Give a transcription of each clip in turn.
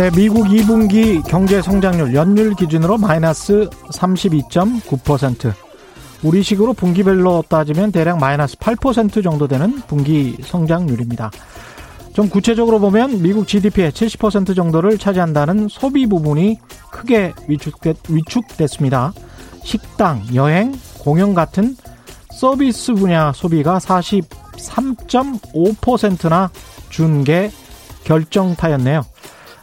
네, 미국 2분기 경제 성장률 연율 기준으로 마이너스 32.9%. 우리식으로 분기별로 따지면 대략 마이너스 8% 정도 되는 분기 성장률입니다. 좀 구체적으로 보면 미국 GDP의 70% 정도를 차지한다는 소비 부분이 크게 위축됐, 위축됐습니다. 식당, 여행, 공연 같은 서비스 분야 소비가 43.5%나 준 게 결정타였네요.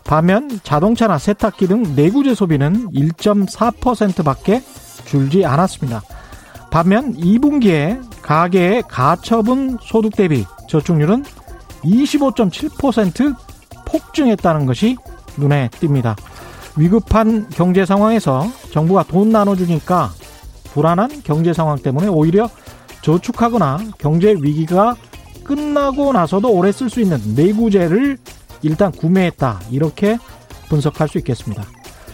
반면 자동차나 세탁기 등 내구재 소비는 1.4%밖에 줄지 않았습니다. 반면 2분기에 가계의 가처분 소득 대비 저축률은 25.7% 폭증했다는 것이 눈에 띕니다. 위급한 경제 상황에서 정부가 돈 나눠주니까 불안한 경제 상황 때문에 오히려 저축하거나 경제 위기가 끝나고 나서도 오래 쓸 수 있는 내구재를 일단 구매했다. 이렇게 분석할 수 있겠습니다.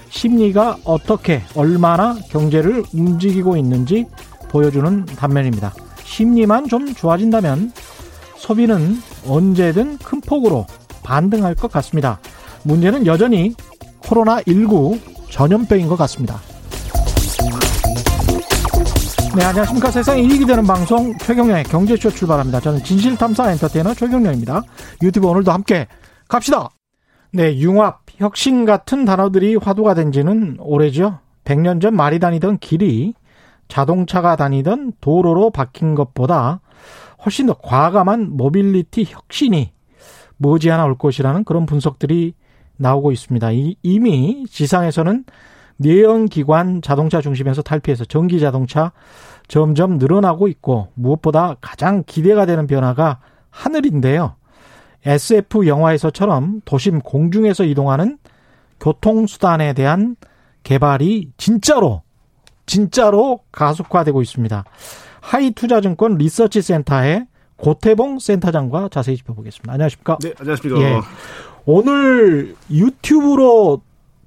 심리가 어떻게, 얼마나 경제를 움직이고 있는지 보여주는 단면입니다. 심리만 좀 좋아진다면 소비는 언제든 큰 폭으로 반등할 것 같습니다. 문제는 여전히 코로나19 전염병인 것 같습니다. 네, 안녕하십니까. 세상에 이익이 되는 방송 최경영의 경제쇼 출발합니다. 저는 진실탐사 엔터테이너 최경영입니다. 유튜브 오늘도 함께 갑시다. 네, 융합, 혁신 같은 단어들이 화두가 된 지는 오래죠. 100년 전 말이 다니던 길이 자동차가 다니던 도로로 바뀐 것보다 훨씬 더 과감한 모빌리티 혁신이 머지않아 올 것이라는 그런 분석들이 나오고 있습니다. 이미 지상에서는 내연기관 자동차 중심에서 탈피해서 전기 자동차 점점 늘어나고 있고 무엇보다 가장 기대가 되는 변화가 하늘인데요. SF 영화에서처럼 도심 공중에서 이동하는 교통수단에 대한 개발이 진짜로 진짜로 가속화되고 있습니다. 하이투자증권 리서치 센터의 고태봉 센터장과 자세히 짚어보겠습니다. 안녕하십니까? 네, 안녕하십니까? 예. 오늘 유튜브로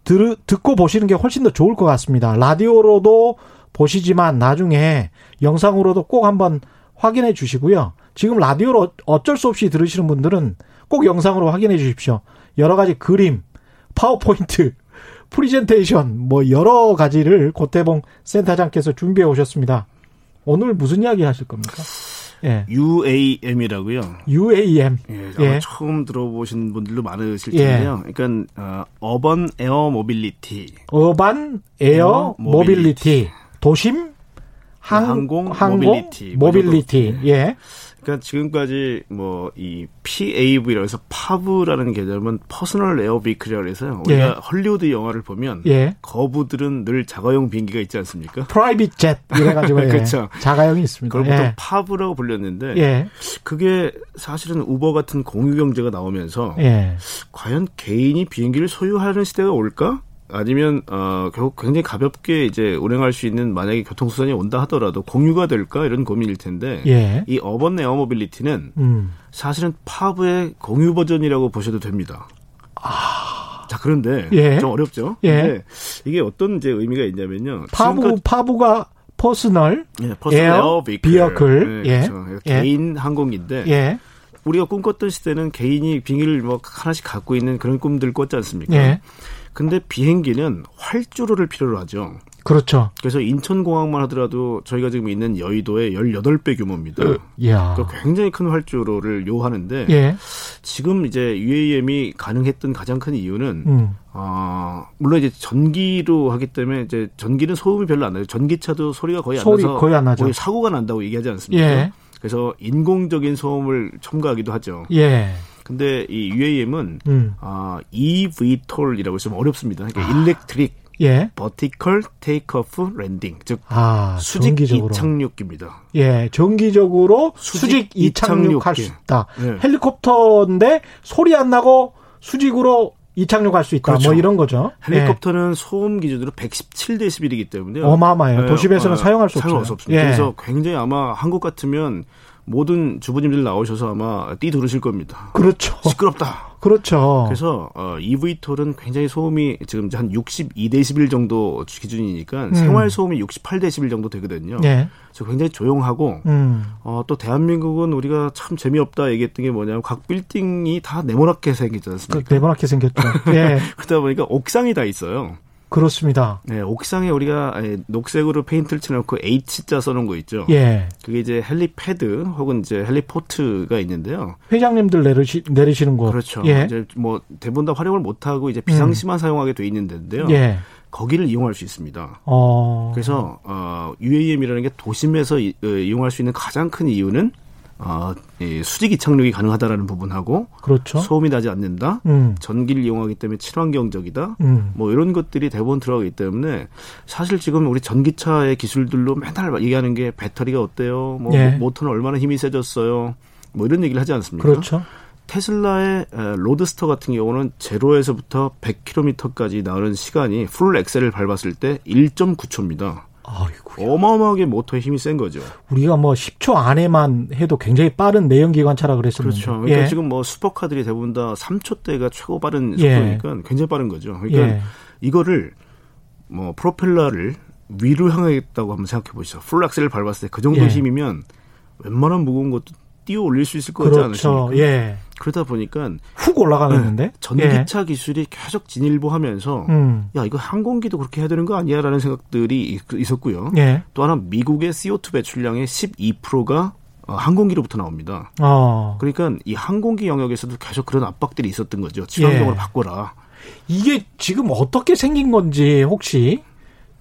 들, 듣고 보시는 게 훨씬 더 좋을 것 같습니다. 라디오로도 보시지만 나중에 영상으로도 꼭 한번 확인해 주시고요. 지금 라디오로 어쩔 수 없이 들으시는 분들은 꼭 영상으로 확인해 주십시오. 여러 가지 그림, 파워포인트, 프리젠테이션 뭐 여러 가지를 고태봉 센터장께서 준비해 오셨습니다. 오늘 무슨 이야기 하실 겁니까? 예. UAM이라고요. UAM. 예, 예. 처음 들어보신 분들도 많으실 예. 텐데요. 예. 그러니까 어, urban air mobility. urban air mobility. 도심 항, 공 mobility. mobility. 예. 그러니까 지금까지 뭐 이 PAV라고 해서 PAV라는 개념은 personal air vehicle이라고 해서요. 우리가 예. 헐리우드 영화를 보면 예. 거부들은 늘 자가용 비행기가 있지 않습니까? private jet 이래 가지고 예. 그렇죠. 자가용이 있습니다. 그걸 보통 예. PAV라고 불렸는데 예. 그게 사실은 우버 같은 공유 경제가 나오면서 예. 과연 개인이 비행기를 소유하는 시대가 올까? 아니면 어 결국 굉장히 가볍게 이제 운행할 수 있는 만약에 교통수단이 온다 하더라도 공유가 될까 이런 고민일 텐데 예. 이 urban air mobility는 음. 사실은 PAV의 공유 버전이라고 보셔도 됩니다. 아. 자 그런데 예. 좀 어렵죠. 예. 이게 어떤 이제 의미가 있냐면요. 파브 파브가 퍼스널 예, 퍼스널 에어 비어클 예, 그렇죠. 예. 개인 항공인데 예. 우리가 꿈꿨던 시대는 개인이 비행기를 뭐 하나씩 갖고 있는 그런 꿈들 꿨지 않습니까? 예. 근데 비행기는 활주로를 필요로 하죠. 그렇죠. 그래서 인천공항만 하더라도 저희가 지금 있는 여의도의 18배 규모입니다. 야. 굉장히 큰 활주로를 요하는데 예. 지금 이제 UAM이 가능했던 가장 큰 이유는 음. 어, 물론 이제 전기로 하기 때문에 이제 전기는 소음이 별로 안 나요. 전기차도 소리가 거의 안 소리 나서 거의 안 나죠. 거의 사고가 난다고 얘기하지 않습니까? 예. 그래서 인공적인 소음을 첨가하기도 하죠. 예. 근데 이 UAM은 음. 아, eVTOL이라고 좀 어렵습니다. 그러니까 아. electric 예. vertical takeoff landing 즉 아, 수직 전기적으로. 이착륙기입니다. 예, 전기적으로 수직, 수직 이착륙할 수 있다. 예. 헬리콥터인데 소리 안 나고 수직으로 이착륙할 수 있다. 뭐 그렇죠. 뭐 이런 거죠. 헬리콥터는 예. 소음 기준으로 117데시벨이기 때문에 어마어마해요. 예. 도심에서는 어, 사용할 수 없어요. 없습니다. 예. 그래서 굉장히 아마 한국 같으면 모든 주부님들 나오셔서 아마 띠 들으실 겁니다. 그렇죠. 시끄럽다. 그렇죠. 그래서 어, EV톨은 굉장히 소음이 지금 한 62데시벨 정도 기준이니까 음. 생활 소음이 68데시벨 정도 되거든요. 네. 그래서 굉장히 조용하고 음. 어, 또 대한민국은 우리가 참 재미없다 얘기했던 게 뭐냐면 각 빌딩이 다 네모나게 생기지 않습니까? 그, 네모나게 생겼죠. 예. 그러다 보니까 옥상이 다 있어요. 그렇습니다. 네, 옥상에 우리가 녹색으로 페인트를 칠해놓고 H자 써놓은 거 있죠. 예. 그게 이제 helipad 혹은 이제 헬리포트가 있는데요. 회장님들 내리시, 내리시는 곳. 그렇죠. 예. 이제 뭐 대부분 다 활용을 못하고 이제 비상시만 음. 사용하게 돼 있는데요. 예. 거기를 이용할 수 있습니다. 어. 그래서 어, UAM이라는 게 도심에서 이, 어, 이용할 수 있는 가장 큰 이유는 어, 이 수직 이 착륙이 가능하다라는 부분하고 그렇죠. 소음이 나지 않는다. 음. 전기를 이용하기 때문에 친환경적이다. 음. 뭐 이런 것들이 대부분 들어가기 때문에 사실 지금 우리 전기차의 기술들로 맨날 얘기하는 게 배터리가 어때요? 뭐 예. 모터는 얼마나 힘이 세졌어요? 뭐 이런 얘기를 하지 않습니까? 그렇죠. 테슬라의 로드스터 같은 경우는 제로에서부터 100km까지 나오는 시간이 full 엑셀을 밟았을 때 1.9초입니다. 아이고. 어마어마하게 모터에 힘이 센 거죠. 우리가 뭐 10초 안에만 해도 굉장히 빠른 내연기관차라 그랬었는데. 그렇죠. 그러니까 예. 지금 뭐 슈퍼카들이 대부분 다 3초대가 최고 빠른 속도니까 예. 굉장히 빠른 거죠. 그러니까 예. 이거를 뭐 프로펠러를 위로 향하겠다고 한번 생각해 보시죠. 풀락셀을 밟았을 때 그 정도 예. 힘이면 웬만한 무거운 것도 띄워 올릴 수 있을 것 같지 그렇죠. 않으십니까? 예. 그러다 보니까 훅 올라가는데 네, 전기차 예. 기술이 계속 진일보하면서 음. 야 이거 항공기도 그렇게 해야 되는 거 아니야라는 생각들이 있었고요. 예. 또 하나 미국의 CO2 배출량의 12%가 어, 항공기로부터 나옵니다. 어. 그러니까 이 항공기 영역에서도 계속 그런 압박들이 있었던 거죠. 친환경으로 예. 바꿔라. 이게 지금 어떻게 생긴 건지 혹시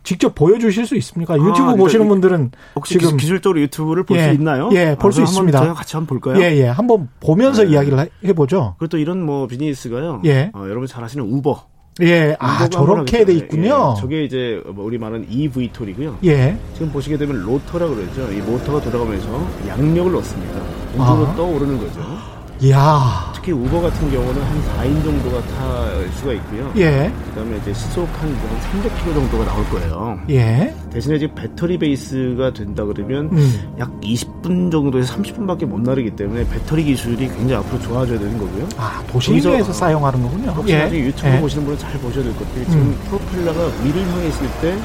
직접 보여주실 수 있습니까? 아, 유튜브 아, 보시는 분들은 혹시 지금 기술적으로 유튜브를 볼수 예, 있나요? 예, 볼수 아, 있습니다. 저희가 같이 한번 볼까요? 예, 예, 한번 보면서 네. 이야기를 해보죠. 그리고 또 이런 뭐 비즈니스가요. 예, 어, 여러분 잘 아시는 우버. 예, 아 저렇게 돼 있군요. 예, 저게 이제 뭐 우리 말은 EV 톨이고요. 예. 지금 보시게 되면 로터라 그러죠. 이 모터가 돌아가면서 양력을 넣습니다. 우주로 아. 떠오르는 거죠. 야 특히 우버 같은 경우는 한 4인 정도가 탈 수가 있고요. 예. 그다음에 이제 시속 한, 한 300km 정도가 나올 거예요. 예. 대신에 지금 배터리 베이스가 된다 그러면 음. 약 20분 정도에서 30분밖에 못 나르기 때문에 배터리 기술이 굉장히 앞으로 좋아져야 되는 거고요. 아, 도시에서 사용하는 거군요. 혹시 예. 나중에 유튜브 예. 보시는 분은 잘 보셔야 될 것 같아요. 지금 음. 프로펠러가 위를 향해 있을 때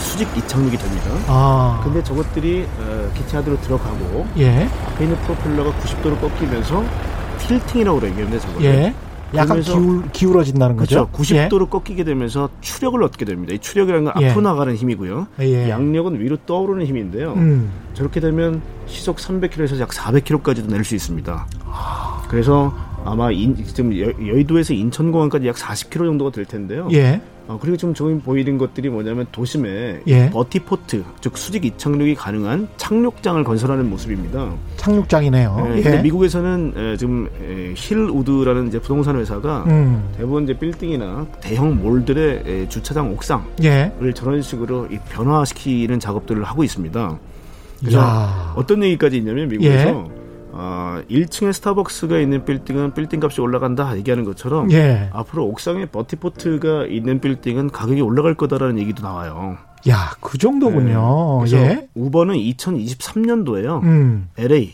수직 이착륙이 됩니다. 아. 근데 저것들이 어, 기차드로 들어가고 예. 앞에 있는 프로펠러가 90도로 꺾이면서 틸팅이라고 그러는데 저거. 예. 약간 기울, 기울어진다는 거죠. 그렇죠. 90도로 예. 꺾이게 되면서 추력을 얻게 됩니다. 이 추력이라는 건 예. 앞으로 나가는 힘이고요. 예. 양력은 위로 떠오르는 힘인데요. 음. 저렇게 되면 시속 300km에서 약 400km까지도 낼 수 있습니다. 아. 그래서 아마 인, 지금 여, 의도에서 인천공항까지 약 40km 정도가 될 텐데요. 예. 어, 그리고 지금 저기 보이는 것들이 뭐냐면 도심에 예. 버티포트, 즉 수직 이착륙이 가능한 착륙장을 건설하는 모습입니다. 착륙장이네요. 네, 예. 근데 미국에서는 에, 지금 에, 힐우드라는 이제 부동산 회사가 음. 대부분 이제 빌딩이나 대형 몰들의 에, 주차장 옥상을 예. 저런 식으로 이 변화시키는 작업들을 하고 있습니다. 그래서 야. 어떤 얘기까지 있냐면 미국에서 예. 어, 1층에 스타벅스가 있는 빌딩은 빌딩 값이 올라간다 얘기하는 것처럼 예. 앞으로 옥상에 vertiport가 있는 빌딩은 가격이 올라갈 거다라는 얘기도 나와요. 야, 그 정도군요. 네. 예. 우버는 2023년도에요. 음. LA,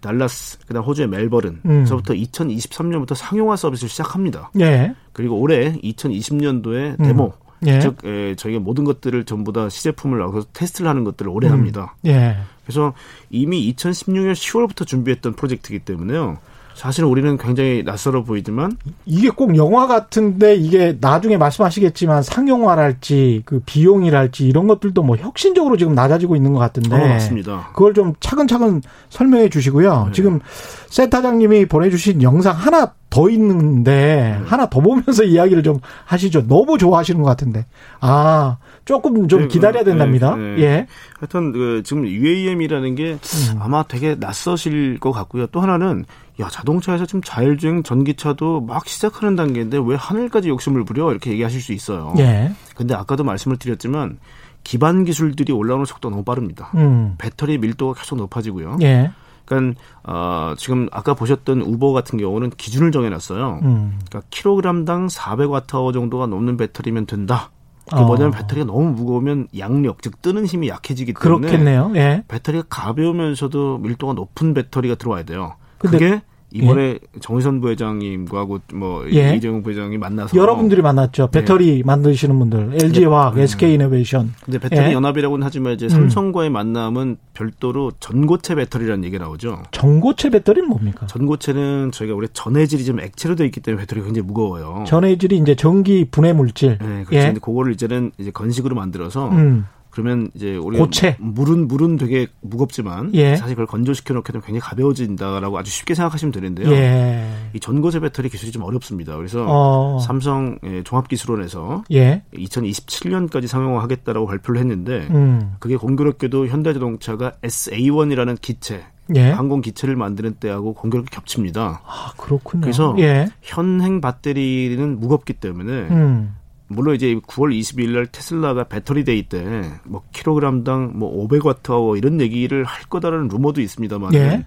달라스, 그다음 호주의 멜버른서부터 음. 2023년부터 상용화 서비스를 시작합니다. 예. 그리고 올해 2020년도에 음. 데모 예. 즉 에, 저희가 모든 것들을 전부 다 시제품을 나와서 테스트를 하는 것들을 오래 음. 합니다. 예. 그래서 이미 2016년 10월부터 준비했던 프로젝트이기 때문에요. 사실 우리는 굉장히 낯설어 보이지만 이게 꼭 영화 같은데 이게 나중에 말씀하시겠지만 상용화랄지 그 비용이랄지 이런 것들도 뭐 혁신적으로 지금 낮아지고 있는 것 같은데 어, 맞습니다. 그걸 좀 차근차근 설명해 주시고요. 네. 지금 센터장님이 보내주신 영상 하나 더 있는데 네. 하나 더 보면서 이야기를 좀 하시죠. 너무 좋아하시는 것 같은데. 아 조금 좀 네, 기다려야 네, 된답니다. 네, 네. 예. 하여튼 그 지금 UAM이라는 게 음. 아마 되게 낯서실 것 같고요. 또 하나는 야 자동차에서 지금 자율주행 전기차도 막 시작하는 단계인데 왜 하늘까지 욕심을 부려 이렇게 얘기하실 수 있어요. 예. 근데 아까도 말씀을 드렸지만 기반 기술들이 올라오는 속도가 너무 빠릅니다. 음. 배터리 밀도가 계속 높아지고요. 예. 그러니까 어, 지금 아까 보셨던 우버 같은 경우는 기준을 정해놨어요. 음. 그러니까 킬로그램당 400와트아워 정도가 넘는 배터리면 된다. 그게 어. 뭐냐면 배터리가 너무 무거우면 양력 즉 뜨는 힘이 약해지기 때문에 그렇겠네요. 예. 배터리가 가벼우면서도 밀도가 높은 배터리가 들어와야 돼요. 그게 이번에 예. 정의선 부회장님과고 뭐 예. 이재용 부회장이 만나서 여러분들이 만났죠. 네. 배터리 네. 만드시는 분들, LG화학, 네. SK 이노베이션. 근데 배터리 예. 연합이라고는 하지만 이제 삼성과의 음. 만남은 별도로 전고체 배터리라는 얘기가 나오죠. 전고체 배터리는 뭡니까? 전고체는 저희가 원래 전해질이 좀 액체로 되어 있기 때문에 배터리가 굉장히 무거워요. 전해질이 이제 전기 분해 물질. 네, 그렇죠. 예. 근데 그거를 이제는 이제 건식으로 만들어서 음. 그러면 이제 우리 고체 물은 물은 되게 무겁지만 예. 사실 그걸 건조시켜 놓게 되면 굉장히 가벼워진다라고 아주 쉽게 생각하시면 되는데요. 예. 이 전고체 배터리 기술이 좀 어렵습니다. 그래서 어. 삼성 예, 종합기술원에서 예. 2027년까지 상용화하겠다라고 발표를 했는데 음. 그게 공교롭게도 현대자동차가 SA1이라는 기체 예. 항공 기체를 만드는 때하고 공교롭게 겹칩니다. 아, 그렇군요. 그래서 예. 현행 배터리는 무겁기 때문에 음. 물론 이제 9월 22일 날 테슬라가 배터리 데이 때 뭐 킬로그램당 뭐 500와트아워 이런 얘기를 할 거다라는 루머도 있습니다만 예.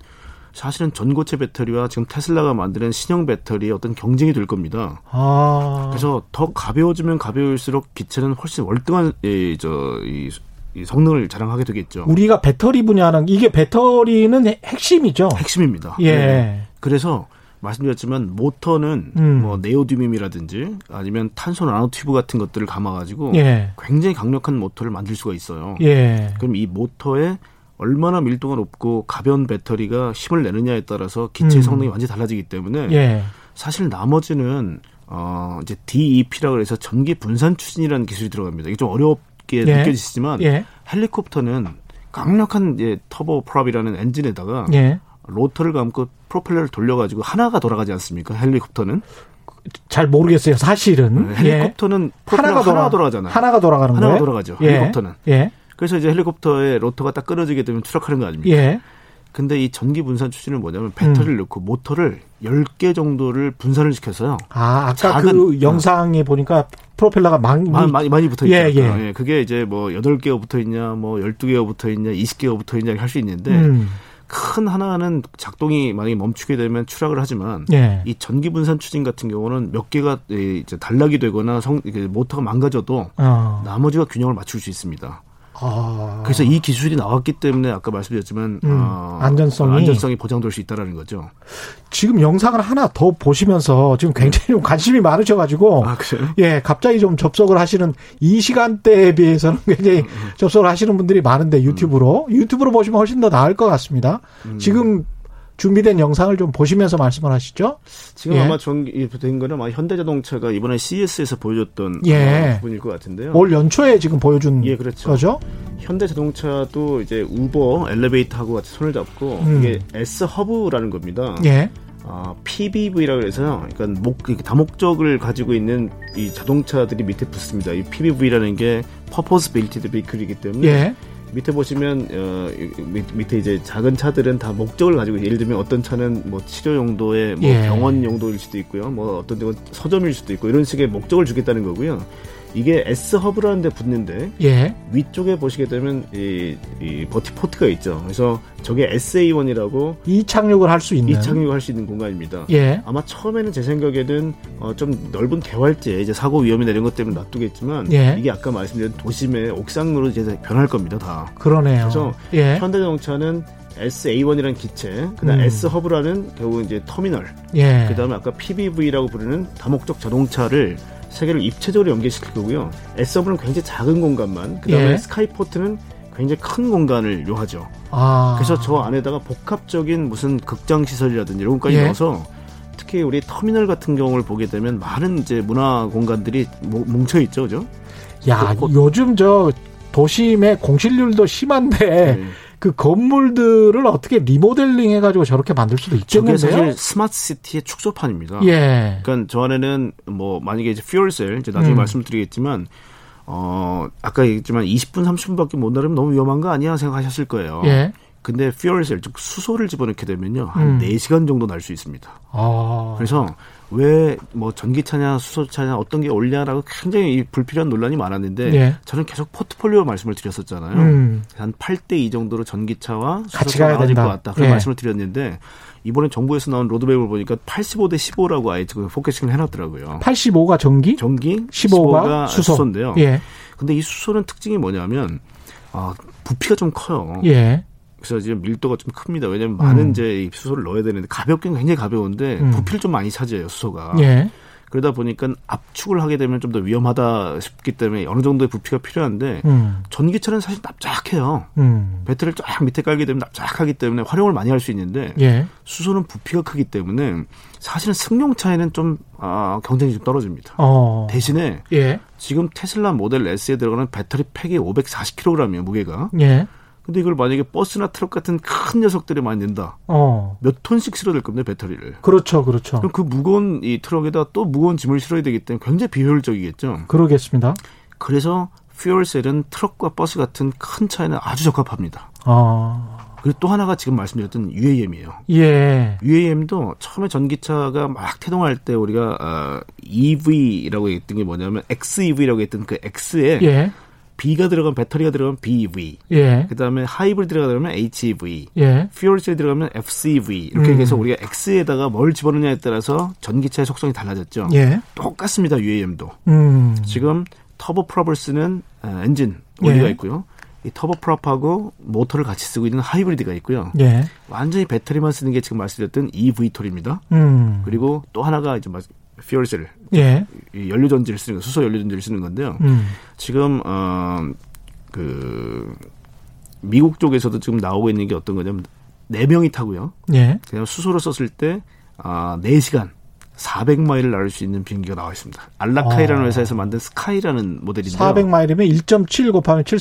사실은 전고체 배터리와 지금 테슬라가 만드는 신형 배터리의 어떤 경쟁이 될 겁니다. 아. 그래서 더 가벼워지면 가벼울수록 기체는 훨씬 월등한 이, 저, 이, 이 성능을 자랑하게 되겠죠. 우리가 배터리 분야는 이게 배터리는 핵심이죠. 핵심입니다. 예. 네. 그래서 말씀드렸지만 모터는 음. 뭐 네오디뮴이라든지 아니면 탄소 나노튜브 같은 것들을 감아가지고 예. 굉장히 강력한 모터를 만들 수가 있어요. 예. 그럼 이 모터에 얼마나 밀도가 높고 가벼운 배터리가 힘을 내느냐에 따라서 기체 음. 성능이 완전히 달라지기 때문에 예. 사실 나머지는 어 이제 DEP라고 해서 전기 분산 추진이라는 기술이 들어갑니다. 이게 좀 어렵게 예. 느껴지시지만 예. 헬리콥터는 강력한 이제 turboprop이라는 엔진에다가 예. 로터를 감고 프로펠러를 돌려가지고 하나가 돌아가지 않습니까? 헬리콥터는? 잘 모르겠어요. 사실은 네, 헬리콥터는 예. 하나가 돌아, 하나 돌아 가잖아요. 하나가 돌아가는 하나가 거예요? 돌아가죠. 예. 헬리콥터는. 예. 그래서 이제 헬리콥터의 로터가 딱 끊어지게 되면 추락하는 거 아닙니까? 예. 근데 이 전기 분산 추진은 뭐냐면 배터리를 음. 넣고 모터를 10개 정도를 분산을 시켜서요. 아, 아까 그 영상에 어. 보니까 프로펠러가 많이 많이, 많이 붙어 있죠. 예, 예. 예, 그게 이제 뭐 8개가 붙어 있냐, 뭐 12개가 붙어 있냐, 20개가 붙어 있냐 할 수 있는데 음. 큰 하나는 작동이 만약에 멈추게 되면 추락을 하지만 예. 이 전기 분산 추진 같은 경우는 몇 개가 이제 단락이 되거나 성 모터가 망가져도 어. 나머지가 균형을 맞출 수 있습니다. 아. 그래서 이 기술이 나왔기 때문에 아까 말씀드렸지만 음, 어, 안전성이 안전성이 보장될 수 있다라는 거죠. 지금 영상을 하나 더 보시면서 지금 굉장히 좀 관심이 많으셔가지고 아, 예 갑자기 좀 접속을 하시는 이 시간대에 비해서는 굉장히 음, 음. 접속을 하시는 분들이 많은데 유튜브로 음. 유튜브로 보시면 훨씬 더 나을 것 같습니다. 음. 지금 준비된 영상을 좀 보시면서 말씀을 하시죠. 지금 예. 아마 전된 거는 아마 현대자동차가 이번에 CES에서 보여줬던 예. 부분일 것 같은데요. 올 연초에 지금 보여준 예, 그렇죠. 거죠. 현대자동차도 이제 우버 엘리베이터하고 같이 손을 잡고 음. 이게 S 허브라는 겁니다. 예. 어, PBV라고 해서요. 그러니까 목 다목적을 가지고 있는 이 자동차들이 밑에 붙습니다. 이 PBV라는 게 Purpose Built Vehicle이기 때문에 예. 밑에 보시면 어, 밑 에 이제 작은 차들은 다 목적을 가지고 예를 들면 어떤 차는 뭐 치료 용도의 뭐 예. 병원 용도일 수도 있고요. 뭐 어떤 데는 서점일 수도 있고 이런 식의 목적을 주겠다는 거고요. 이게 S 허브라는 데 붙는데 예. 위쪽에 보시게 되면 이, 이 버티 포트가 있죠. 그래서 저게 SA1이라고 이 착륙을 할 수 있는 이 착륙을 할수 있는 공간입니다. 예. 아마 처음에는 제 생각에는 어, 좀 넓은 개활제 이제 사고 위험이나 이런 것 때문에 놔두겠지만 예. 이게 아까 말씀드린 도심의 옥상으로 이제 변할 겁니다. 다. 그러네요. 그래서 예. 현대자동차는 SA1이라는 기체, 그다음 음. S 허브라는 결국 이제 터미널, 예. 그다음에 아까 PBV라고 부르는 다목적 자동차를 세 개를 입체적으로 연계시킬 거고요. S서브는 굉장히 작은 공간만, 그 다음에 예. 스카이포트는 굉장히 큰 공간을 요하죠. 아. 그래서 저 안에다가 복합적인 무슨 극장 시설이라든지 이런 것까지 예. 넣어서 특히 우리 터미널 같은 경우를 보게 되면 많은 이제 문화 공간들이 뭉쳐 있죠, 그죠? 야, 그, 요즘 저 도심의 공실률도 심한데 네. 그 건물들을 어떻게 리모델링 해가지고 저렇게 만들 수도 있겠는데요. 저게 사실 스마트 시티의 축소판입니다. 예. 그러니까 저 안에는 뭐 만약에 이제 퓨얼셀 이제 나중에 음. 말씀드리겠지만 어 아까 얘기했지만 20분 30분밖에 못 날면 너무 위험한 거 아니야 생각하셨을 거예요. 예. 근데 fuel cell 즉 수소를 집어넣게 되면요 한 음. 4시간 정도 날 수 있습니다. 아. 그래서 왜 뭐 전기차냐 수소차냐 어떤 게 옳냐라고 굉장히 불필요한 논란이 많았는데 예. 저는 계속 포트폴리오 말씀을 드렸었잖아요. 음. 한 8대 2 정도로 전기차와 수소차가 나눠질 것 같다. 그런 예. 말씀을 드렸는데 이번에 정부에서 나온 로드맵을 보니까 85대 15라고 아예 지금 focusing을 해놨더라고요. 85가 전기, 전기, 15가, 15가 수소. 수소인데요. 예. 근데 이 수소는 특징이 뭐냐면 아, 부피가 좀 커요. 예. 그래서 지금 밀도가 좀 큽니다. 왜냐하면 음. 많은 이제 수소를 넣어야 되는데 가볍긴 굉장히 가벼운데 음. 부피를 좀 많이 차지해요 수소가. 예. 그러다 보니까 압축을 하게 되면 좀 더 위험하다 싶기 때문에 어느 정도의 부피가 필요한데 음. 전기차는 사실 납작해요. 음. 배터리를 쫙 밑에 깔게 되면 납작하기 때문에 활용을 많이 할 수 있는데 예. 수소는 부피가 크기 때문에 사실은 승용차에는 좀 아, 경쟁이 좀 떨어집니다. 어. 대신에 예. 지금 테슬라 모델 S에 들어가는 배터리 팩이 540kg이에요 무게가. 예. 근데 이걸 만약에 버스나 트럭 같은 큰 녀석들이 많이 낸다. 어. 몇 톤씩 실어야 될 겁니다, 배터리를. 그렇죠, 그렇죠. 그럼 그 무거운 이 트럭에다 또 무거운 짐을 실어야 되기 때문에 굉장히 비효율적이겠죠. 그러겠습니다. 그래서 fuel cell은 트럭과 버스 같은 큰 차에는 아주 적합합니다. 아. 그리고 또 하나가 지금 말씀드렸던 UAM이에요. 예. UAM도 처음에 전기차가 막 태동할 때 우리가 어, EV라고 했던 게 뭐냐면 XEV라고 했던 그 X에 예. B가 들어간 배터리가 들어가면 BEV. 예. 그다음에 하이브리드가 들어가면 HEV. 예. 퓨얼셀이 들어가면 FCV. 이렇게 음. 해서 우리가 X에다가 뭘 집어넣냐에 따라서 전기차의 속성이 달라졌죠. 예. 똑같습니다. UAM도. 음. 지금 터보 프롭을 쓰는 어, 엔진 원리가 예. 있고요. 이 터보 프롭하고 모터를 같이 쓰고 있는 하이브리드가 있고요. 예. 완전히 배터리만 쓰는 게 지금 말씀드렸던 EV톨입니다. 음. 그리고 또 하나가 이제 퓨얼셀 예. 연료 전지를 쓰는 거, 수소 연료 전지를 쓰는 건데요. 음. 지금 어그 미국 쪽에서도 지금 나오고 있는 게 어떤 거냐면 네 명이 타고요. 예. 그냥 수소를 썼을 때 아, 4시간 400마일을 날을 수 있는 비행기가 나와 있습니다. 알라카이라는 아. 회사에서 만든 스카이라는 모델인데요. 400마일이면 1.7 곱하면 7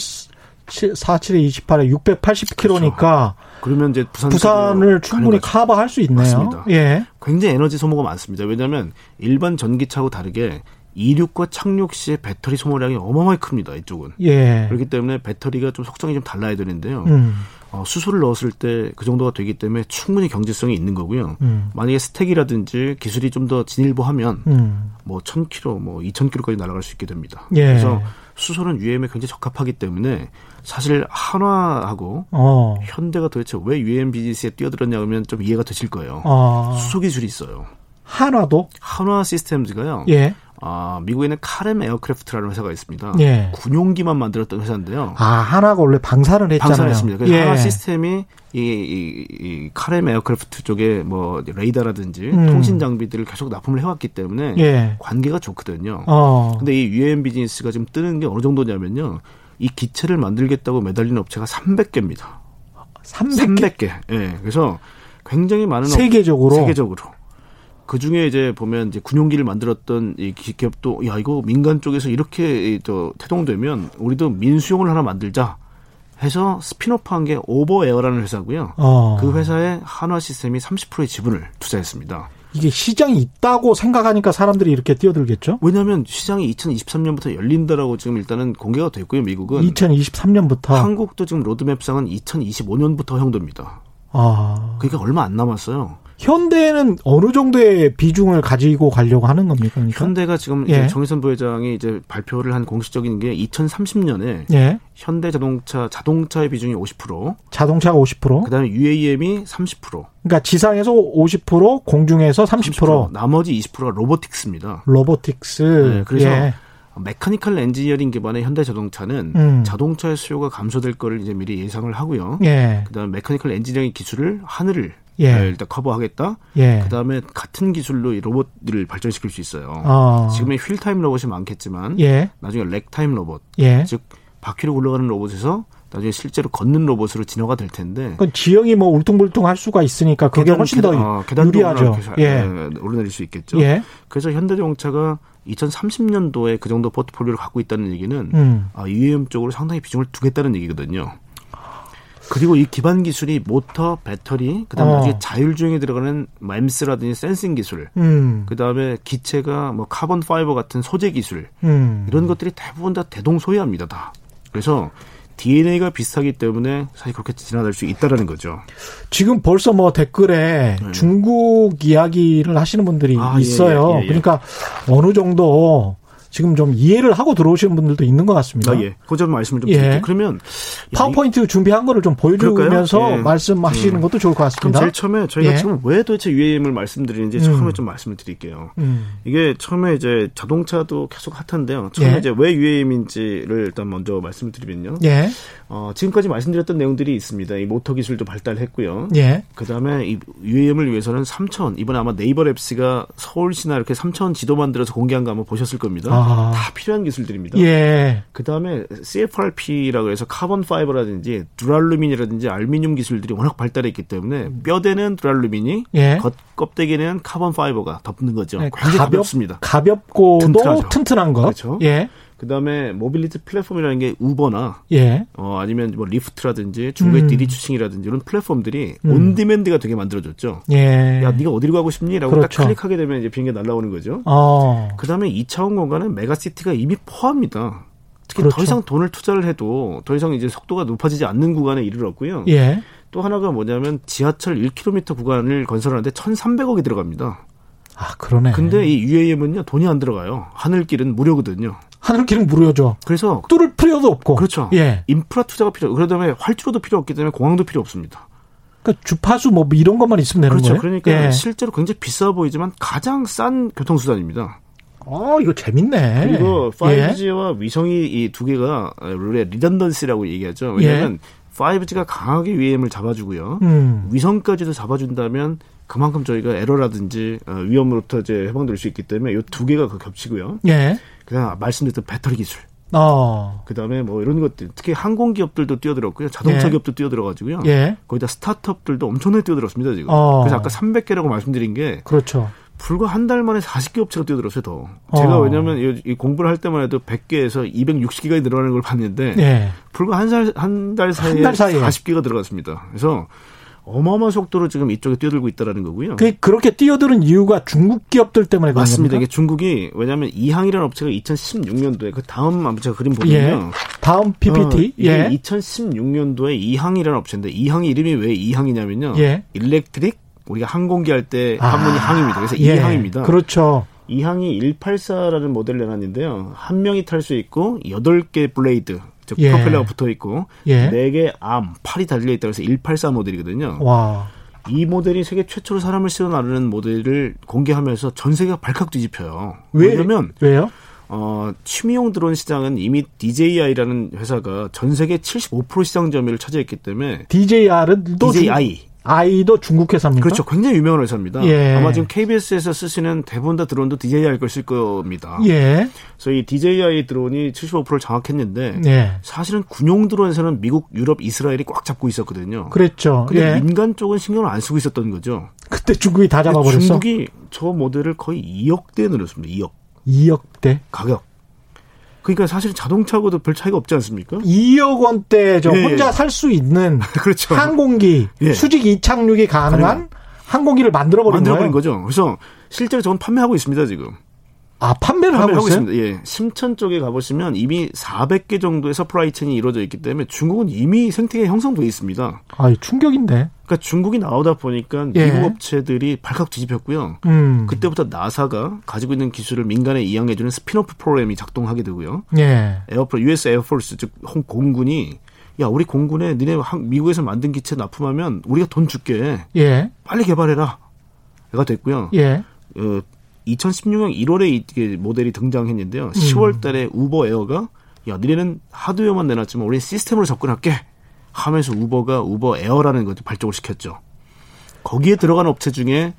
47에 28에 680km니까 그렇죠. 그러면 이제 부산 부산을 충분히 커버할 수 있네요. 맞습니다. 예. 굉장히 에너지 소모가 많습니다. 왜냐하면 일반 전기차하고 다르게 이륙과 착륙 시에 배터리 소모량이 어마어마하게 큽니다. 이쪽은. 예. 그렇기 때문에 배터리가 좀 속성이 좀 달라야 되는데요. 음. 어, 수소를 넣었을 때 그 정도가 되기 때문에 충분히 경제성이 있는 거고요. 음. 만약에 스택이라든지 기술이 좀 더 진일보하면 음. 뭐 1000km, 뭐 2000km까지 날아갈 수 있게 됩니다. 예. 그래서 수소는 UM에 굉장히 적합하기 때문에 사실 한화하고 어. 현대가 도대체 왜 UM 비즈니스에 뛰어들었냐 하면 좀 이해가 되실 거예요. 어. 수소 기술이 있어요. 한화도? 한화 시스템즈가요. 예. 아, 미국에 있는 카렘 에어크래프트라는 회사가 있습니다. 예. 군용기만 만들었던 회사인데요. 아, 한화가 원래 방산을 했잖아요. 방산을 했습니다. 그래서 예. 한화 시스템이 이, 이, 이 카렘 에어크래프트 쪽에 뭐 레이더라든지 음. 통신 장비들을 계속 납품을 해왔기 때문에 예. 관계가 좋거든요. 어. 근데 이 UAM 비즈니스가 지금 뜨는 게 어느 정도냐면요. 이 기체를 만들겠다고 매달리는 업체가 300개입니다. 300개? 300개. 예. 그래서 굉장히 많은 세계적으로 업, 세계적으로 그 중에 이제 보면 이제 군용기를 만들었던 이 기업도 야 이거 민간 쪽에서 이렇게 저 태동되면 우리도 민수용을 하나 만들자 해서 spin-off한 게 오버에어라는 회사고요. 어. 그 회사에 한화 시스템이 30%의 지분을 투자했습니다. 이게 시장이 있다고 생각하니까 사람들이 이렇게 뛰어들겠죠? 왜냐하면 시장이 2023년부터 열린다라고 지금 일단은 공개가 됐고요, 미국은. 2023년부터. 한국도 지금 로드맵상은 2025년부터 허용됩니다. 아. 그러니까 얼마 안 남았어요. 현대는 어느 정도의 비중을 가지고 가려고 하는 겁니까? 그러니까? 현대가 지금 예. 정의선 부회장이 이제 발표를 한 공식적인 게 2030년에 예. 현대 자동차 자동차의 비중이 50%, 자동차가 50%, 그다음에 UAM이 30%. 그러니까 지상에서 50%, 공중에서 30%, 30% 나머지 20%가 robotics입니다. robotics. 네, 그래서 예. mechanical engineering 기반의 현대 자동차는 음. 자동차의 수요가 감소될 거를 이제 미리 예상을 하고요. 예. 그다음에 mechanical engineering 기술을 하늘을 예. 네, 일단 커버하겠다. 예. 그다음에 같은 기술로 이 로봇들을 발전시킬 수 있어요. 어. 지금의 wheel type 로봇이 많겠지만 예. 나중에 leg type 로봇, 예. 즉 바퀴로 굴러가는 로봇에서 나중에 실제로 걷는 로봇으로 진화가 될 텐데. 그 지형이 뭐 울퉁불퉁할 수가 있으니까 그게 계단, 훨씬 더 어, 유리하죠. 예. 네, 오르내릴 수 있겠죠. 예. 그래서 현대자동차가 2030년도에 그 정도 포트폴리오를 갖고 있다는 얘기는 음. 아, UAM 쪽으로 상당히 비중을 두겠다는 얘기거든요. 그리고 이 기반 기술이 모터, 배터리, 그다음에 어. 나중에 자율주행에 들어가는 MEMS라든지 sensing 기술, 음. 그다음에 기체가 뭐 carbon fiber 같은 소재 기술 음. 이런 것들이 대부분 다 대동소이합니다. 다. 그래서 DNA가 비슷하기 때문에 사실 그렇게 진화될 수 있다라는 거죠. 지금 벌써 뭐 댓글에 네. 중국 이야기를 하시는 분들이 아, 예, 있어요. 예, 예, 예, 그러니까 어느 정도 지금 좀 이해를 하고 들어오시는 분들도 있는 것 같습니다. 아, 예. 그 점 말씀을 좀 드릴게요. 예. 그러면 파워포인트 야, 준비한 거를 좀 보여주면서 예. 말씀하시는 음. 것도 좋을 것 같습니다. 그럼 제일 처음에 저희가 예. 지금 왜 도대체 UAM을 말씀드리는지 음. 처음에 좀 말씀을 드릴게요. 음. 이게 처음에 이제 자동차도 계속 핫한데요. 처음에 예. 이제 왜 UAM인지를 일단 먼저 말씀을 드리면요. 예. 어, 지금까지 말씀드렸던 내용들이 있습니다. 이 모터 기술도 발달했고요. 예. 그다음에 이 UAM을 위해서는 3차원 이번에 아마 네이버 랩스가 서울시나 이렇게 3차원 지도 만들어서 공개한 거 한번 보셨을 겁니다. 아. 다 필요한 기술들입니다. 예. 그다음에 CFRP라고 해서 carbon fiber라든지 두랄루민이라든지 알루미늄 기술들이 워낙 발달했기 때문에 뼈대는 두랄루민이 예. 겉 껍데기는 carbon fiber가 덮는 거죠. 네, 굉장히 가볍, 가볍습니다. 가볍고도 튼튼하죠. 튼튼한 것. 그렇죠. 예. 그다음에 모빌리티 플랫폼이라는 게 우버나 예. 어 아니면 뭐 리프트라든지 중국의 음. 디디 추싱이라든지 이런 플랫폼들이 음. on-demand가 되게 만들어졌죠. 예. 야, 네가 어디로 가고 싶니?라고 그렇죠. 딱 클릭하게 되면 이제 비행기 날라오는 거죠. 어. 그다음에 2차원 공간은 메가시티가 이미 포화입니다. 특히 그렇죠. 더 이상 돈을 투자를 해도 더 이상 이제 속도가 높아지지 않는 구간에 이르렀고요. 예. 또 하나가 뭐냐면 지하철 1km 구간을 건설하는데 1,300억이 들어갑니다. 아, 그러네. 근데 이 UAM은요, 돈이 안 들어가요. 하늘길은 무료거든요. 하늘길은 무료죠. 그래서 뚫을 필요도 없고. 그렇죠. 예. 인프라 투자가 필요. 그러다음에 활주로도 필요 없기 때문에 공항도 필요 없습니다. 그러니까 주파수 뭐 이런 것만 있으면 되는 그렇죠. 거예요. 그러니까 예. 실제로 굉장히 비싸 보이지만 가장 싼 교통수단입니다. 어, 이거 재밌네. 그리고 5G와 예. 위성이 이 두 개가 룰의 리던던시라고 얘기하죠. 왜냐하면 예. 5G가 강하게 UAM을 잡아주고요. 음. 위성까지도 잡아준다면 그만큼 저희가 에러라든지 어, 위험으로부터 이제 해방될 수 있기 때문에 이 두 개가 그 겹치고요. 예. 그다음 말씀드렸던 배터리 기술. 어. 그다음에 뭐 이런 것들 특히 항공 기업들도 뛰어들었고요. 자동차 예. 기업도 뛰어들어 가지고요. 예. 거기다 스타트업들도 엄청나게 뛰어들었습니다, 지금. 어. 그래서 아까 300개라고 말씀드린 게 그렇죠. 불과 한 달 만에 40개 업체가 뛰어들었어요, 더. 제가 어. 왜냐면 하 이, 공부를 할 때만 해도 100개에서 260개가 늘어나는 걸 봤는데 예. 불과 한살한달 사이에, 한 달 사이에 40개가 들어갔습니다. 그래서 어마어마한 속도로 지금 이쪽에 뛰어들고 있다라는 거고요. 그 그렇게 뛰어드는 이유가 중국 기업들 때문에 그런 맞습니다. 겁니까? 이게 중국이 왜냐하면 이항이라는 업체가 2016년도에 그 다음 제가 그림 보면요. 예. 다음 PPT. 어, 예. 2016년도에 이항이라는 업체인데 이항 이름이 왜 이항이냐면요. 예. electric 우리가 항공기 할 때 한문이 아, 항입니다. 그래서 예. 이항입니다. 그렇죠. 이항이 184라는 모델을 내놨는데요. 한 명이 탈 수 있고 8개 blade 즉 예. 프로펠러가 붙어 있고 예. 4개 암, 팔이 달려 있다 그래서 184 모델이거든요. 와. 이 모델이 세계 최초로 사람을 실어 나르는 모델을 공개하면서 전 세계가 발칵 뒤집혀요. 왜? 왜냐면 왜요? 어, 취미용 드론 시장은 이미 DJI라는 회사가 전 세계 75% 시장 점유율을 차지했기 때문에 DJI는 또 DJI 아이도 중국 회사입니까? 그렇죠. 굉장히 유명한 회사입니다. 예. 아마 지금 KBS에서 쓰시는 대부분 다 드론도 DJI 걸 쓸 겁니다. 예. 그래서 이 DJI 드론이 75%를 장악했는데 예. 사실은 군용 드론에서는 미국, 유럽, 이스라엘이 꽉 잡고 있었거든요. 그랬죠. 근데 예. 민간 쪽은 신경을 안 쓰고 있었던 거죠. 그때 중국이 다 잡아버렸어. 중국이 저 모델을 거의 2억 대에 늘렸습니다. 2억. 2억 대? 가격. 그러니까 사실 자동차하고도 별 차이가 없지 않습니까? 2억 원대 저 예. 혼자 살 수 있는 그렇죠. 항공기 예. 수직 이착륙이 가능한. 항공기를 만들어 버린 만들어 거죠. 그래서 실제로 저건 판매하고 있습니다 지금. 아, 판매를 하고, 하고 있습니다. 예. 심천 쪽에 가보시면 이미 400개 정도의 supply chain이 이루어져 있기 때문에 중국은 이미 생태계 형성돼 있습니다. 아, 충격인데. 그러니까 중국이 나오다 보니까 예. 미국 업체들이 발칵 뒤집혔고요. 음. 그때부터 나사가 가지고 있는 기술을 민간에 이양해주는 스피노프 프로그램이 작동하게 되고요. 예. 에어포 US 에어포스 즉 공군이 야 우리 공군에 니네 미국에서 만든 기체 납품하면 우리가 돈 줄게. 예. 빨리 개발해라. 가 됐고요. 예. 어, 2016년 1월에 이게 모델이 등장했는데요. 10월 음. 달에 우버 에어가 야, 니네는 하드웨어만 내놨지만 우리 시스템으로 접근할게 하면서 우버가 우버 에어라는 것을 발족을 시켰죠. 거기에 들어간 업체 중에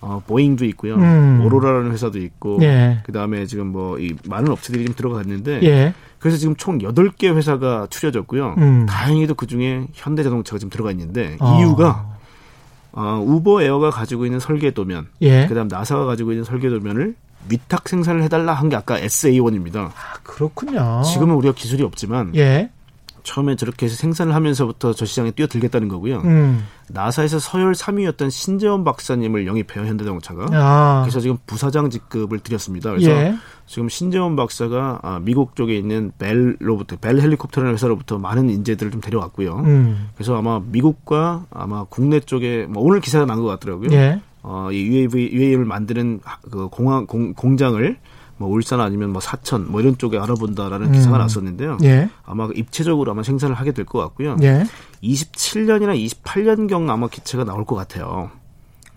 어, 보잉도 있고요. 음. 오로라라는 회사도 있고 예. 그다음에 지금 뭐 이 많은 업체들이 좀 들어갔는데 예. 그래서 지금 총 8개 회사가 추려졌고요. 음. 다행히도 그중에 현대자동차가 지금 들어가 있는데 어. 이유가 어, 우버 에어가 가지고 있는 설계도면, 예. 그다음 나사가 가지고 있는 설계도면을 위탁 생산을 해달라 한 게 아까 SA1입니다. 아, 그렇군요. 지금은 우리가 기술이 없지만 예. 처음에 저렇게 해서 생산을 하면서부터 저 시장에 뛰어들겠다는 거고요. 음. 나사에서 서열 3위였던 신재원 박사님을 영입해요 현대자동차가. 아. 그래서 지금 부사장 직급을 드렸습니다. 그래서 예. 지금 신재원 박사가 아, 미국 쪽에 있는 벨로부터 벨 헬리콥터라는 회사로부터 많은 인재들을 좀 데려왔고요. 음. 그래서 아마 미국과 아마 국내 쪽에 뭐 오늘 기사가 난 것 같더라고요. 예. 어, 이 UAV, UAV를 만드는 그 공항 공, 공장을 뭐 울산 아니면 뭐 사천 뭐 이런 쪽에 알아본다라는 음. 기사가 났었는데요. 예. 아마 입체적으로 아마 생산을 하게 될 것 같고요. 예. 27년이나 28년경 아마 기체가 나올 것 같아요.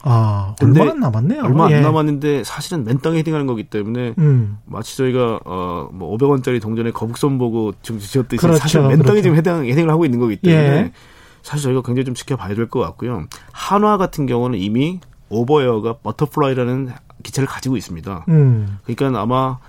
아, 얼마 안 남았네요. 얼마 예. 안 남았는데 사실은 맨 땅에 헤딩하는 거기 때문에 음. 마치 저희가 어뭐 500원짜리 동전에 거북선 보고 지금 지었듯이 그렇죠. 사실 맨 땅에 그렇죠. 지금 헤딩 헤딩을 하고 있는 거기 때문에 예. 사실 저희가 굉장히 좀 지켜봐야 될 것 같고요. 한화 같은 경우는 이미 Overair가 Butterfly라는 기체를 가지고 있습니다. 음. 그러니까 아마 어,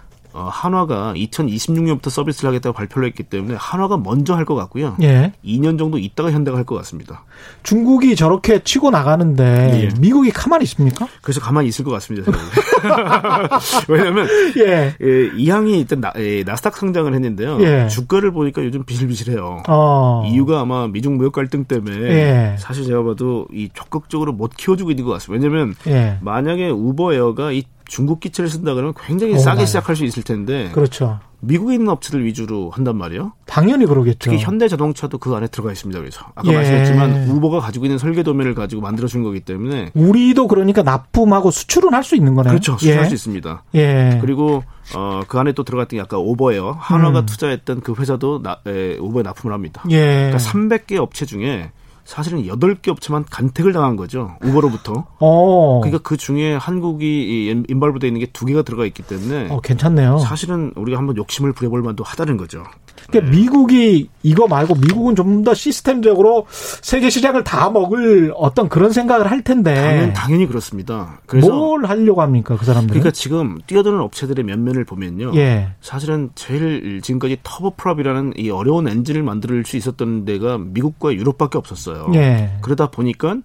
한화가 2026년부터 서비스를 하겠다고 발표를 했기 때문에 한화가 먼저 할 것 같고요. 예. 2년 정도 있다가 현대가 할 것 같습니다. 중국이 저렇게 치고 나가는데 예. 미국이 가만히 있습니까? 그래서 가만히 있을 것 같습니다. 왜냐하면 예. 예, EHang이 일단 나, 예, 나스닥 상장을 했는데요. 예. 주가를 보니까 요즘 비실비실해요. 어. 이유가 아마 미중 무역 갈등 때문에 예. 사실 제가 봐도 이 적극적으로 못 키워주고 있는 것 같습니다. 왜냐하면 예. 만약에 Uber Air가 이 중국 기체를 쓴다 그러면 굉장히 오, 싸게 네. 시작할 수 있을 텐데. 그렇죠. 미국에 있는 업체들 위주로 한단 말이에요. 당연히 그러겠죠. 특히 현대 자동차도 그 안에 들어가 있습니다. 그래서 아까 예. 말씀했지만 우버가 가지고 있는 설계 도면을 가지고 만들어 준 거기 때문에 우리도 그러니까 납품하고 수출은 할 수 있는 거네요. 그렇죠. 수출할 예. 수 있습니다. 예. 그리고 어, 그 안에 또 들어갔던 게 아까 오버에어 한화가 음. 투자했던 그 회사도 나, 에, 오버에 납품을 합니다. 예. 그러니까 300개 업체 중에 사실은 8개 업체만 간택을 당한 거죠. 우버로부터. 어. 그러니까 그 중에 한국이 인발부돼 있는 게 두 개가 들어가 있기 때문에 어, 괜찮네요. 사실은 우리가 한번 욕심을 부려볼 만도 하다는 거죠. 그러니까 네. 미국이 이거 말고 미국은 좀 더 시스템적으로 세계 시장을 다 먹을 어떤 그런 생각을 할 텐데. 당연, 당연히 그렇습니다. 그래서 뭘 하려고 합니까 그 사람들? 그러니까 지금 뛰어드는 업체들의 면면을 보면요. 예. 사실은 제일 지금까지 터보프롭이라는 이 어려운 엔진을 만들 수 있었던 데가 미국과 유럽밖에 없었어요. 예. 그러다 보니까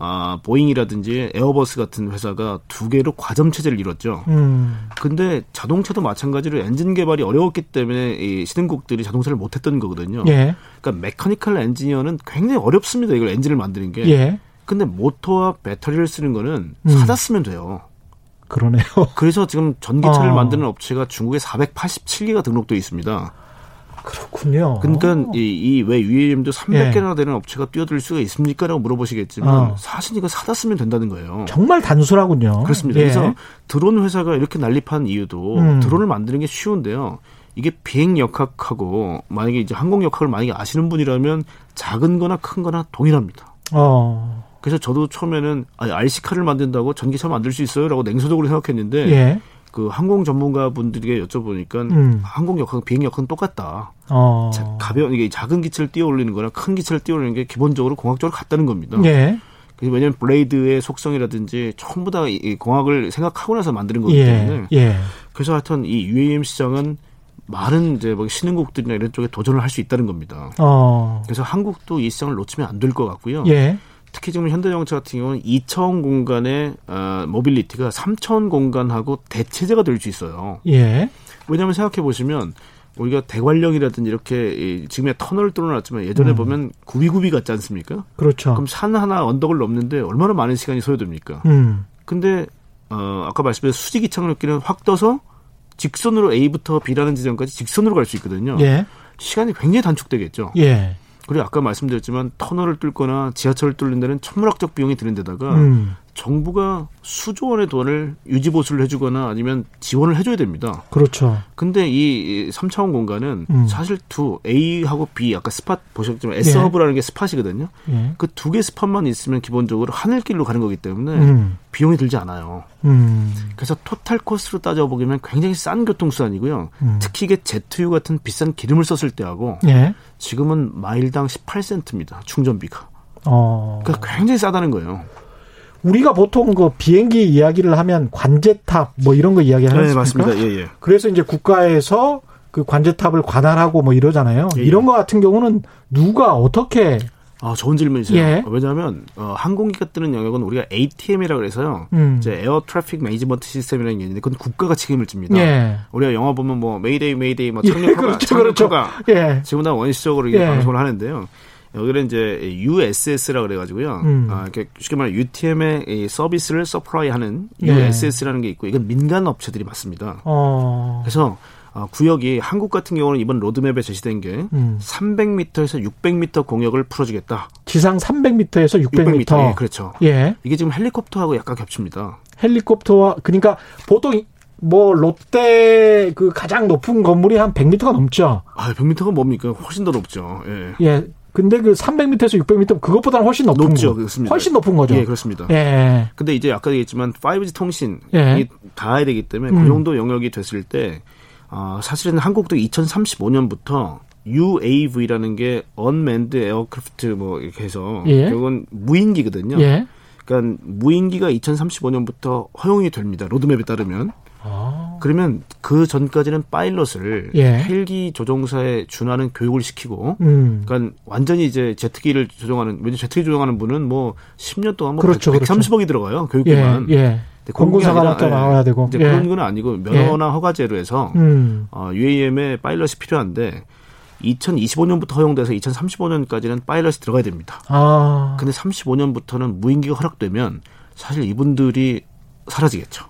아, 보잉이라든지 에어버스 같은 회사가 두 개로 과점 체제를 이뤘죠. 음. 근데 자동차도 마찬가지로 엔진 개발이 어려웠기 때문에 이 신흥국들이 자동차를 못 했던 거거든요. 예. 그러니까 메커니컬 엔지니어는 굉장히 어렵습니다. 이걸 엔진을 만드는 게. 예. 근데 모터와 배터리를 쓰는 거는 음. 사다 쓰면 돼요. 그러네요. 그래서 지금 전기차를 어. 만드는 업체가 중국에 487개가 등록되어 있습니다. 그렇군요. 그러니까 이왜 UAM도 300개나 예. 되는 업체가 뛰어들 수가 있습니까라고 물어보시겠지만 어. 사실 이거 사다 쓰면 된다는 거예요. 정말 단순하군요. 그렇습니다. 예. 그래서 드론 회사가 이렇게 난립한 이유도 음. 드론을 만드는 게 쉬운데요. 이게 비행 역학하고 만약에 이제 항공 역학을 만약에 아시는 분이라면 작은 거나 큰 거나 동일합니다. 어. 그래서 저도 처음에는 아, RC카를 만든다고 전기차 만들 수 있어요라고 냉소적으로 생각했는데 예. 그 항공 전문가 분들에게 여쭤보니까 음. 항공 역학, 비행 역학은 똑같다. 어. 가벼운 이게 작은 기체를 띄어 올리는 거랑 큰 기체를 띄어 올리는 게 기본적으로 공학적으로 같다는 겁니다. 예. 왜냐하면 블레이드의 속성이라든지 전부 다 이 공학을 생각하고 나서 만드는 거기 예. 때문에 예. 그래서 하여튼 이 UAM 시장은 많은 이제 뭐 신흥국들이나 이런 쪽에 도전을 할 수 있다는 겁니다. 어. 그래서 한국도 이 시장을 놓치면 안 될 것 같고요. 예. 특히 지금 현대자동차 같은 경우는 2차원 공간의 어, mobility가 3차원 공간하고 대체재가 될 수 있어요. 예. 왜냐하면 생각해 보시면 우리가 대관령이라든지 이렇게 지금의 터널을 뚫어놨지만 예전에 음. 보면 굽이굽이 갔지 않습니까? 그렇죠. 그럼 산 하나 언덕을 넘는데 얼마나 많은 시간이 소요됩니까? 음. 근데 어 아까 말씀드린 수직 이착륙기는 확 떠서 직선으로 A부터 B라는 지점까지 직선으로 갈 수 있거든요. 예. 시간이 굉장히 단축되겠죠. 예. 그리고 아까 말씀드렸지만 터널을 뚫거나 지하철을 뚫는 데는 천문학적 비용이 드는 데다가 음. 정부가 수조 원의 돈을 유지 보수를 해주거나 아니면 지원을 해줘야 됩니다. 그렇죠. 근데 이 3차원 공간은 음. 사실 두 A하고 B 아까 spot 보셨지만 S 허브라는 예. 게 spot이거든요. 예. 그 두 개 spot만 있으면 기본적으로 하늘길로 가는 거기 때문에 음. 비용이 들지 않아요. 음. 그래서 total cost로 따져보면 굉장히 싼 교통수단이고요. 음. 특히 이게 제트유 같은 비싼 기름을 썼을 때하고 예. 지금은 마일당 18센트입니다. 충전비가. 어. 그러니까 굉장히 싸다는 거예요. 우리가 보통 그 비행기 이야기를 하면 관제탑 뭐 이런 거 이야기 하는 네, 맞습니다. 예, 예. 그래서 이제 국가에서 그 관제탑을 관할하고 뭐 이러잖아요. 예, 예. 이런 거 같은 경우는 누가 어떻게 아, 좋은 질문이세요. 예. 왜냐하면 어, 항공기가 뜨는 영역은 우리가 ATM이라고 해서 음. 이제 air traffic management system이라는 게 있는데 그건 국가가 책임을 집니다. 예. 우리가 영화 보면 뭐 mayday mayday 뭐 착륙허가 예, 그렇죠, 착륙허가 그렇죠. 예. 지금 다 원시적으로 이게 예. 방송을 하는데요. 여기는 이제 USS라 그래가지고요. 음. 아, 이렇게 쉽게 말해 UTM의 이 서비스를 서프라이하는 USS라는 게 있고 이건 민간 업체들이 맞습니다. 어. 그래서 어, 구역이 한국 같은 경우는 이번 로드맵에 제시된 게 음. 300m에서 600m 공역을 풀어주겠다. 지상 300m에서 600m. 600m. 예, 그렇죠. 예. 이게 지금 헬리콥터하고 약간 겹칩니다. 헬리콥터와 그러니까 보통 뭐 롯데 그 가장 높은 건물이 한 100m가 넘죠. 아, 100m가 뭡니까? 훨씬 더 높죠. 예. 예. 근데 그 300m에서 600m 그것보다는 훨씬 높은 높죠. 거. 그렇습니다. 훨씬 높은 거죠. 예, 그렇습니다. 예. 근데 이제 아까 얘기했지만 5G 통신이 예. 닿아야 되기 때문에 그 음. 정도 영역이 됐을 때 어, 사실은 한국도 2035년부터 UAV라는 게 Unmanned Aircraft 뭐 이렇게 해서 예. 결국은 무인기거든요. 예. 그러니까 무인기가 2035년부터 허용이 됩니다. 로드맵에 따르면. 아. 그러면 그 전까지는 파일럿을 예. 헬기 조종사에 준하는 교육을 시키고 음. 그러니까 완전히 이제 제트기를 조종하는 왜냐 제트기 조종하는 분은 뭐 10년 동안 뭐 그렇죠, 100, 130억이 들어가요 교육비만. 예. 예. 공군사관학교 아니라, 예, 나와야 되고. 이제 예. 그런 건 아니고 면허나 허가제로 해서 음. 어, UAM에 파일럿이 필요한데 2025년부터 허용돼서 2035년까지는 파일럿이 들어가야 됩니다. 아. 근데 35년부터는 무인기가 허락되면 사실 이분들이 사라지겠죠.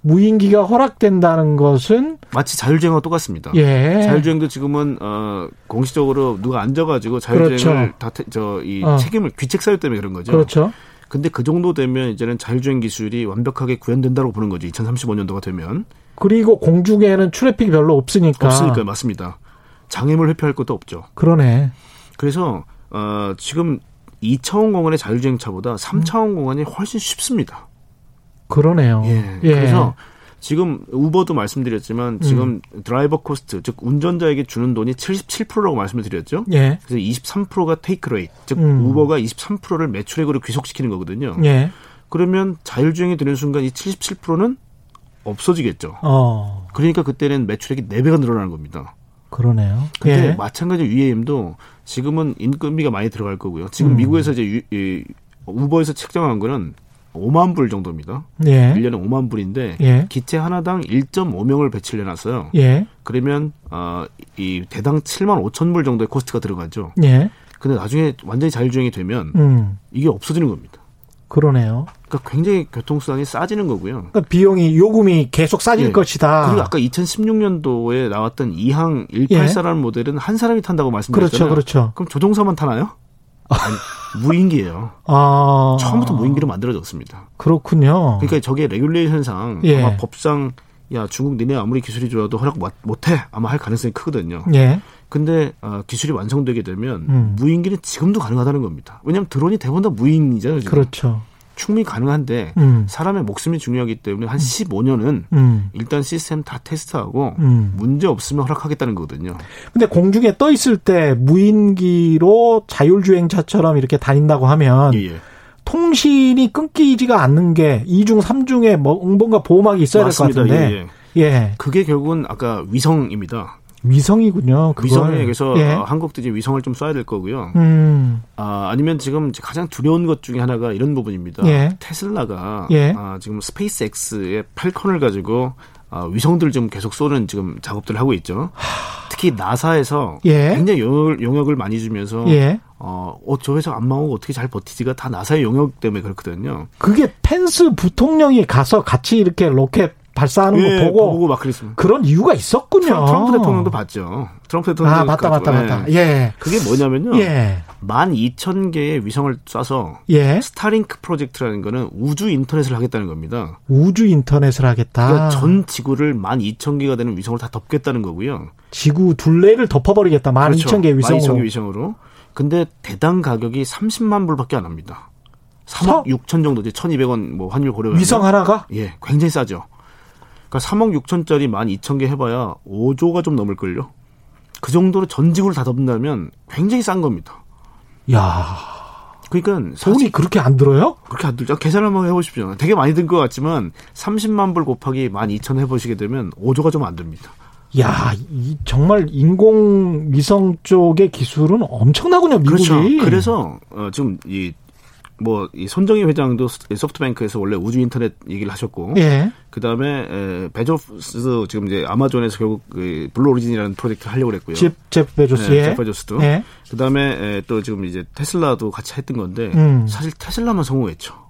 무인기가 허락된다는 것은 마치 자율주행과 똑같습니다. 예. 자율주행도 지금은 어 공식적으로 누가 앉아가지고 자율주행을 그렇죠. 다저이 어. 책임을 귀책 사유 때문에 그런 거죠. 그렇죠. 근데 그 정도 되면 이제는 자율주행 기술이 완벽하게 구현된다고 보는 거죠. 2035년도가 되면 그리고 공중에는 traffic이 별로 없으니까. 없으니까 맞습니다. 장애물 회피할 것도 없죠. 그러네. 그래서 어 지금 2차원 공간의 자율주행차보다 3차원 공간이 훨씬 쉽습니다. 그러네요. 예. 예. 그래서 지금 우버도 말씀드렸지만 지금 driver cost 즉 운전자에게 주는 돈이 77%라고 말씀을 드렸죠. 예. 그래서 23%가 take rate 즉 음. 우버가 23%를 매출액으로 귀속시키는 거거든요. 예. 그러면 자율주행이 되는 순간 이 77%는 없어지겠죠. 어. 그러니까 그때는 매출액이 4배가 늘어나는 겁니다. 그러네요. 근데 예. 마찬가지로 UAM도 지금은 인건비가 많이 들어갈 거고요. 지금 음. 미국에서 이제 유, 이, 우버에서 책정한 거는 5만 불 정도입니다. 예. 1년에 5만 불인데 예. 기체 하나당 1.5명을 배치를 해놨어요. 예. 그러면 어, 이 대당 7만 5천 불 정도의 코스트가 들어가죠. 예. 근데 나중에 완전히 자율주행이 되면 음. 이게 없어지는 겁니다. 그러네요. 그러니까 굉장히 교통수단이 싸지는 거고요. 그러니까 비용이 요금이 계속 싸질 예. 것이다. 그리고 아까 2016년도에 나왔던 이항 184라는 모델은 한 사람이 탄다고 그렇죠, 말씀드렸잖아요. 그렇죠. 그럼 조종사만 타나요? 아니, 무인기예요. 아. 처음부터 무인기로 만들어졌습니다. 그렇군요. 그러니까 저게 레귤레이션상 예. 아마 법상 야 중국 니네 아무리 기술이 좋아도 허락 못- 못해 아마 할 가능성이 크거든요. 예. 근데 어, 기술이 완성되게 되면 음. 무인기는 지금도 가능하다는 겁니다. 왜냐하면 드론이 대부분 다 무인이잖아요. 지금. 그렇죠. 충분히 가능한데 음. 사람의 목숨이 중요하기 때문에 한 15년은 음. 일단 시스템 다 테스트하고 음. 문제 없으면 허락하겠다는 거거든요. 근데 공중에 떠 있을 때 무인기로 자율주행차처럼 이렇게 다닌다고 하면 예, 예. 통신이 끊기지가 않는 게 이중 삼중에 뭐 뭔가 보호막이 있어야 될 것. 같은데. 예, 예. 예. 그게 결국은 아까 위성입니다. 위성이군요. 그걸. 위성에 그래서 예. 어, 한국도 이제 위성을 좀 쏴야 될 거고요. 음. 아, 아니면 지금 가장 두려운 것 중에 하나가 이런 부분입니다. 예. 테슬라가 예. 아, 지금 스페이스X의 팔컨을 가지고 아, 위성들 좀 계속 쏘는 지금 작업들을 하고 있죠. 특히 나사에서 예. 굉장히 용역을, 용역 을 많이 주면서 예. 어, 어, 저 회사 안 망하고 어떻게 잘 버티지가 다 나사의 용역 때문에 그렇거든요. 그게 펜스 부통령이 가서 같이 이렇게 로켓 발사하는 예, 거 보고, 보고 막 그랬습니다. 그런 이유가 있었군요. 트럼- 트럼프 대통령도 봤죠. 트럼프 대통령도 아, 맞다, 맞다, 맞다. 예. 예. 그게 뭐냐면요. 예. 12,000개의 위성을 쏴서 예. Starlink 프로젝트라는 거는 우주 인터넷을 하겠다는 겁니다. 우주 인터넷을 하겠다. 그러니까 전 지구를 12,000개가 되는 위성을 다 덮겠다는 거고요. 지구 둘레를 덮어버리겠다. 12,000개 위성으로. 12,000개 위성으로. 근데 대당 가격이 30만 불밖에 안 합니다. 3억 서? 6천 정도지. 1,200원 뭐 환율 고려하면 위성 하나가? 예, 굉장히 싸죠. 그러니까 3억 6천짜리 12,000개 해봐야 5조가 좀 넘을걸요. 그 정도로 전 지구를 다 덮는다면 굉장히 싼 겁니다. 야 그러니까 돈이 그렇게 안 들어요? 그렇게 안 들죠. 계산 한번 해보십시오. 되게 많이 든 것 같지만 30만 불 곱하기 12,000 해보시게 되면 5조가 좀 안 됩니다. 야, 이 정말 인공 위성 쪽의 기술은 엄청나군요, 미국이. 그렇죠. 그래서 어, 지금 이 뭐 이 손정의 회장도 소프트뱅크에서 원래 우주 인터넷 얘기를 하셨고 예. 그다음에 베조스 지금 이제 아마존에서 결국 그 Blue Origin이라는 프로젝트를 하려고 그랬고요. 집, 제프 베조스. 네, 예. 제프 베조스도. 예. 그다음에 에, 또 지금 이제 테슬라도 같이 했던 건데 음. 사실 테슬라만 성공했죠.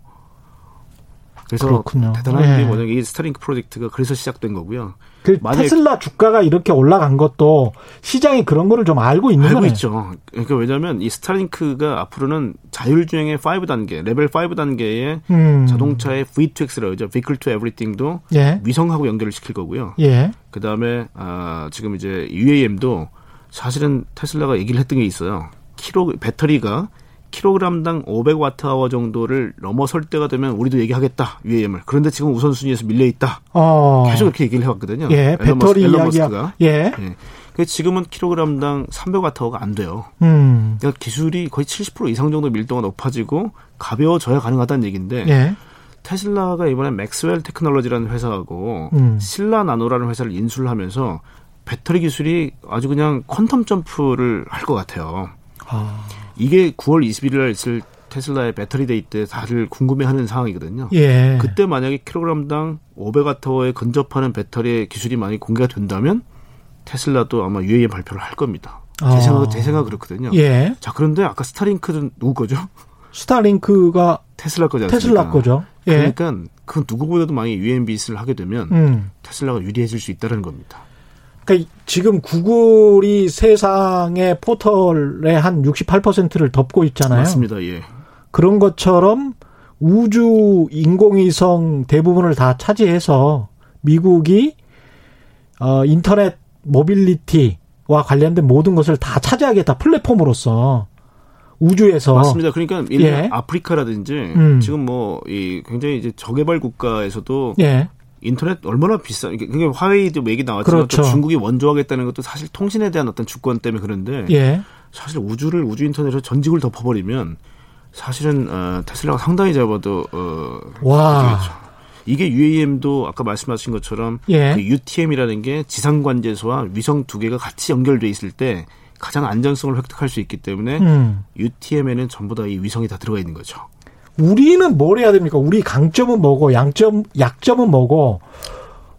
그래서 그렇군요. 대단한 게 예. 뭐냐 이 Starlink 프로젝트가 그래서 시작된 거고요. 그 테슬라 주가가 이렇게 올라간 것도 시장이 그런 거를 좀 알고 있는 알고 거네. 있죠. 그러니까 왜냐하면 이 Starlink가 앞으로는 자율주행의 5 단계, 레벨 5 단계의 음. 자동차의 V2X라고 하죠. Vehicle to Everything도 예. 위성하고 연결을 시킬 거고요. 예. 그 다음에 아, 지금 이제 UAM도 사실은 테슬라가 얘기를 했던 게 있어요. 키로 배터리가 킬로그램당 500watt-hour 정도를 넘어설 때가 되면 우리도 얘기하겠다 UAM을. 그런데 지금 우선순위에서 밀려 있다. 어. 계속 이렇게 얘기를 해왔거든요. 예, 배터리 이야기가. 예. 예. 그 지금은 킬로그램당 300watt-hour가 안 돼요. 음. 그러니까 기술이 거의 70% 이상 정도 밀도가 높아지고 가벼워져야 가능하다는 얘기인데. 예. 테슬라가 이번에 Maxwell Technology라는 회사하고 음. Sila Nano라는 회사를 인수를 하면서 배터리 기술이 아주 그냥 quantum jump를 할 것 같아요. 아. 이게 9월 21일 날 있을 테슬라의 Battery Day 때 다들 궁금해하는 상황이거든요. 예. 그때 만약에 킬로그램당 500와트에 근접하는 배터리의 기술이 많이 공개가 된다면 테슬라도 아마 UAM 발표를 할 겁니다. 제 아. 생각 제 생각 그렇거든요. 예. 자 그런데 아까 스타링크는 누구 거죠? 스타링크가 테슬라 거죠. 테슬라 거죠. 예. 그러니까 그 누구보다도 많이 UAM 비즈를 하게 되면 음. 테슬라가 유리해질 수 있다는 겁니다. 그러니까 지금 구글이 세상의 포털의 한 68%를 덮고 있잖아요. 맞습니다. 예. 그런 것처럼 우주 인공위성 대부분을 다 차지해서 미국이 어 인터넷 모빌리티와 관련된 모든 것을 다 차지하겠다 플랫폼으로서 우주에서 맞습니다. 그러니까 예. 아프리카라든지 음. 지금 뭐 이 굉장히 이제 저개발 국가에서도 예. 인터넷 얼마나 비싸. 그게 화웨이도 얘기 나왔지만 그렇죠. 또 중국이 원조하겠다는 것도 사실 통신에 대한 어떤 주권 때문에 그런데 예. 사실 우주를 우주 인터넷으로 전직을 덮어버리면 사실은 어, 테슬라가 상당히 잡아도 어, 와. 되겠죠. 이게 UAM도 아까 말씀하신 것처럼 예. 그 UTM이라는 게 지상 관제소와 위성 두 개가 같이 연결돼 있을 때 가장 안전성을 획득할 수 있기 때문에 음. UTM에는 전부 다 이 위성이 다 들어가 있는 거죠. 우리는 뭘 해야 됩니까? 우리 강점은 뭐고 양점 약점은 뭐고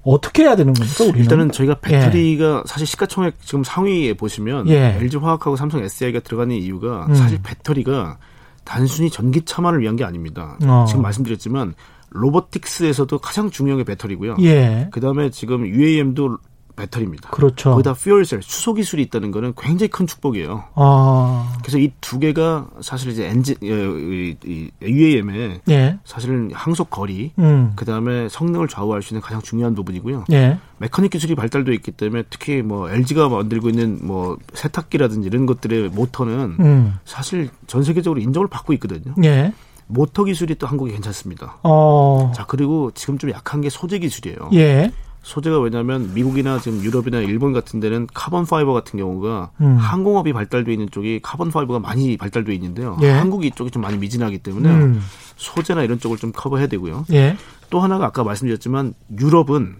어떻게 해야 되는 겁니까? 우리는? 일단은 저희가 배터리가 예. 사실 시가총액 지금 상위에 보시면 예. LG 화학하고 삼성 SDI가 들어가는 이유가 음. 사실 배터리가 단순히 전기차만을 위한 게 아닙니다. 어. 지금 말씀드렸지만 로보틱스에서도 가장 중요한 게 배터리고요. 예. 그다음에 지금 UAM도 배터리입니다. 그렇죠. 거기다 퓨얼셀 수소 기술이 있다는 거는 굉장히 큰 축복이에요. 아. 그래서 이 두 개가 사실 이제 엔진 이, 이 UAM의 예. 사실은 항속 거리, 음. 그 다음에 성능을 좌우할 수 있는 가장 중요한 부분이고요. 예. 메커닉 기술이 발달돼 있기 때문에 특히 뭐 LG가 만들고 있는 뭐 세탁기라든지 이런 것들의 모터는 음. 사실 전 세계적으로 인정을 받고 있거든요. 예. 모터 기술이 또 한국이 괜찮습니다. 어. 자 그리고 지금 좀 약한 게 소재 기술이에요. 예. 소재가 왜냐하면 미국이나 지금 유럽이나 일본 같은 데는 carbon fiber 같은 경우가 음. 항공업이 발달돼 있는 쪽이 carbon fiber가 많이 발달돼 있는데요. 예. 한국이 이쪽이 좀 많이 미진하기 때문에 음. 소재나 이런 쪽을 좀 커버해야 되고요. 예. 또 하나가 아까 말씀드렸지만 유럽은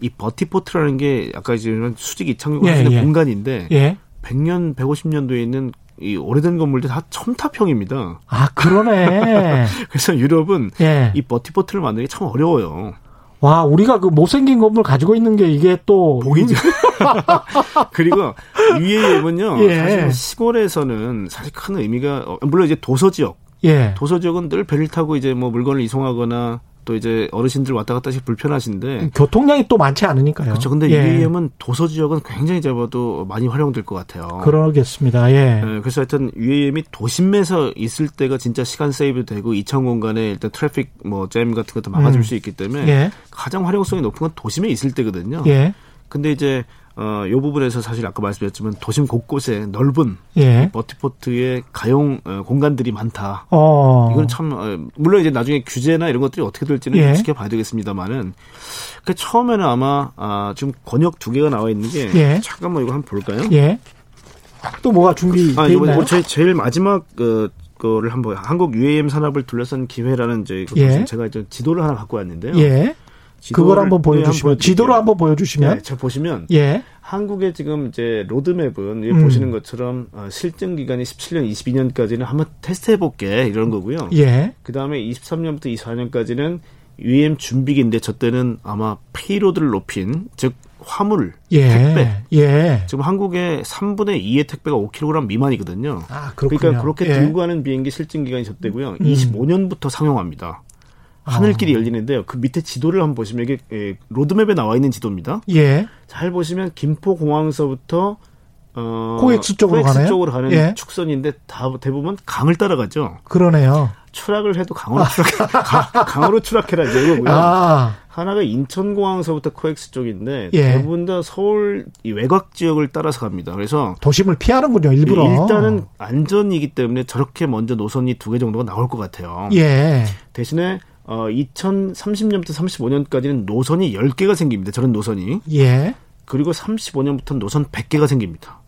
이 vertiport라는 게 아까 지금 수직 이착륙 예, 하시는 예. 공간인데 예. 100년, 150년도에 있는 이 오래된 건물들 다 첨탑형입니다. 아, 그러네. 그래서 유럽은 예. 이 버티포트를 만드는 게참 어려워요. 와, 우리가 그 못생긴 건물 가지고 있는 게 이게 또. 보이죠. 그리고 UAM은요, 예. 사실 시골에서는 사실 큰 의미가, 어, 물론 이제 도서 지역. 예. 도서 지역은 늘 배를 타고 이제 뭐 물건을 이송하거나 또 이제 어르신들 왔다 갔다 하시 불편하신데 교통량이 또 많지 않으니까요. 그렇죠. 근데 예. UAM은 도서 지역은 굉장히 잡아도 많이 활용될 것 같아요. 그러겠습니다. 예. 네, 그래서 하여튼 UAM이 도심에서 있을 때가 진짜 시간 save 되고 이천 공간에 일단 트래픽 뭐 잼 같은 것도 막아줄 음. 수 있기 때문에 예. 가장 활용성이 높은 건 도심에 있을 때거든요. 예. 근데 이제 어, 요 부분에서 사실 아까 말씀드렸지만 도심 곳곳에 넓은 예. vertiport의 가용 어, 공간들이 많다. 어. 이건 참 어, 물론 이제 나중에 규제나 이런 것들이 어떻게 될지는 예. 지켜봐야 되겠습니다만은 그 처음에는 아마 아, 지금 권역 두 개가 나와 있는 게 예. 잠깐만 이거 한번 볼까요? 예. 또 뭐가 준비돼 아, 있나요? 제, 제일 마지막 그 거를 한번 한국 UAM 산업을 둘러싼 기회라는 이제 예. 제가 이제 지도를 하나 갖고 왔는데요. 예. 그걸 한번 보여주시면 네, 지도를 한번 보여주시면 네, 자 보시면 예. 한국의 지금 이제 로드맵은 음. 보시는 것처럼 어, 실증 기간이 17년, 22년까지는 한번 테스트해 볼게 이런 거고요. 예. 그 다음에 23년부터 24년까지는 UAM 준비기인데 저 때는 아마 payload를 높인 즉 화물 예. 택배. 예. 지금 한국의 3분의 2의 택배가 5kg 미만이거든요. 아, 그렇군요. 그러니까 그렇게 예. 들고 가는 비행기 실증 기간이 저 때고요. 음. 25년부터 상용합니다. 하늘길이 어. 열리는데요. 그 밑에 지도를 한번 보시면 이게 예, 로드맵에 나와 있는 지도입니다. 예. 잘 보시면 김포 공항서부터 어, 코엑스 쪽으로 코엑스 가네요? 쪽으로 가는 예. 축선인데 다 대부분 강을 따라가죠. 그러네요. 추락을 해도 강으로 추락 강으로 추락해라 이거고요. 아. 하나가 인천공항서부터 코엑스 쪽인데 예. 대부분 다 서울 이 외곽 지역을 따라서 갑니다. 그래서 도심을 피하는군요, 일부러. 일단은 안전이기 때문에 저렇게 먼저 노선이 두 개 정도가 나올 것 같아요. 예. 대신에 어 2030년부터 35년까지는 노선이 10개가 생깁니다. 저런 노선이. 예. 그리고 35년부터는 노선 100개가 생깁니다.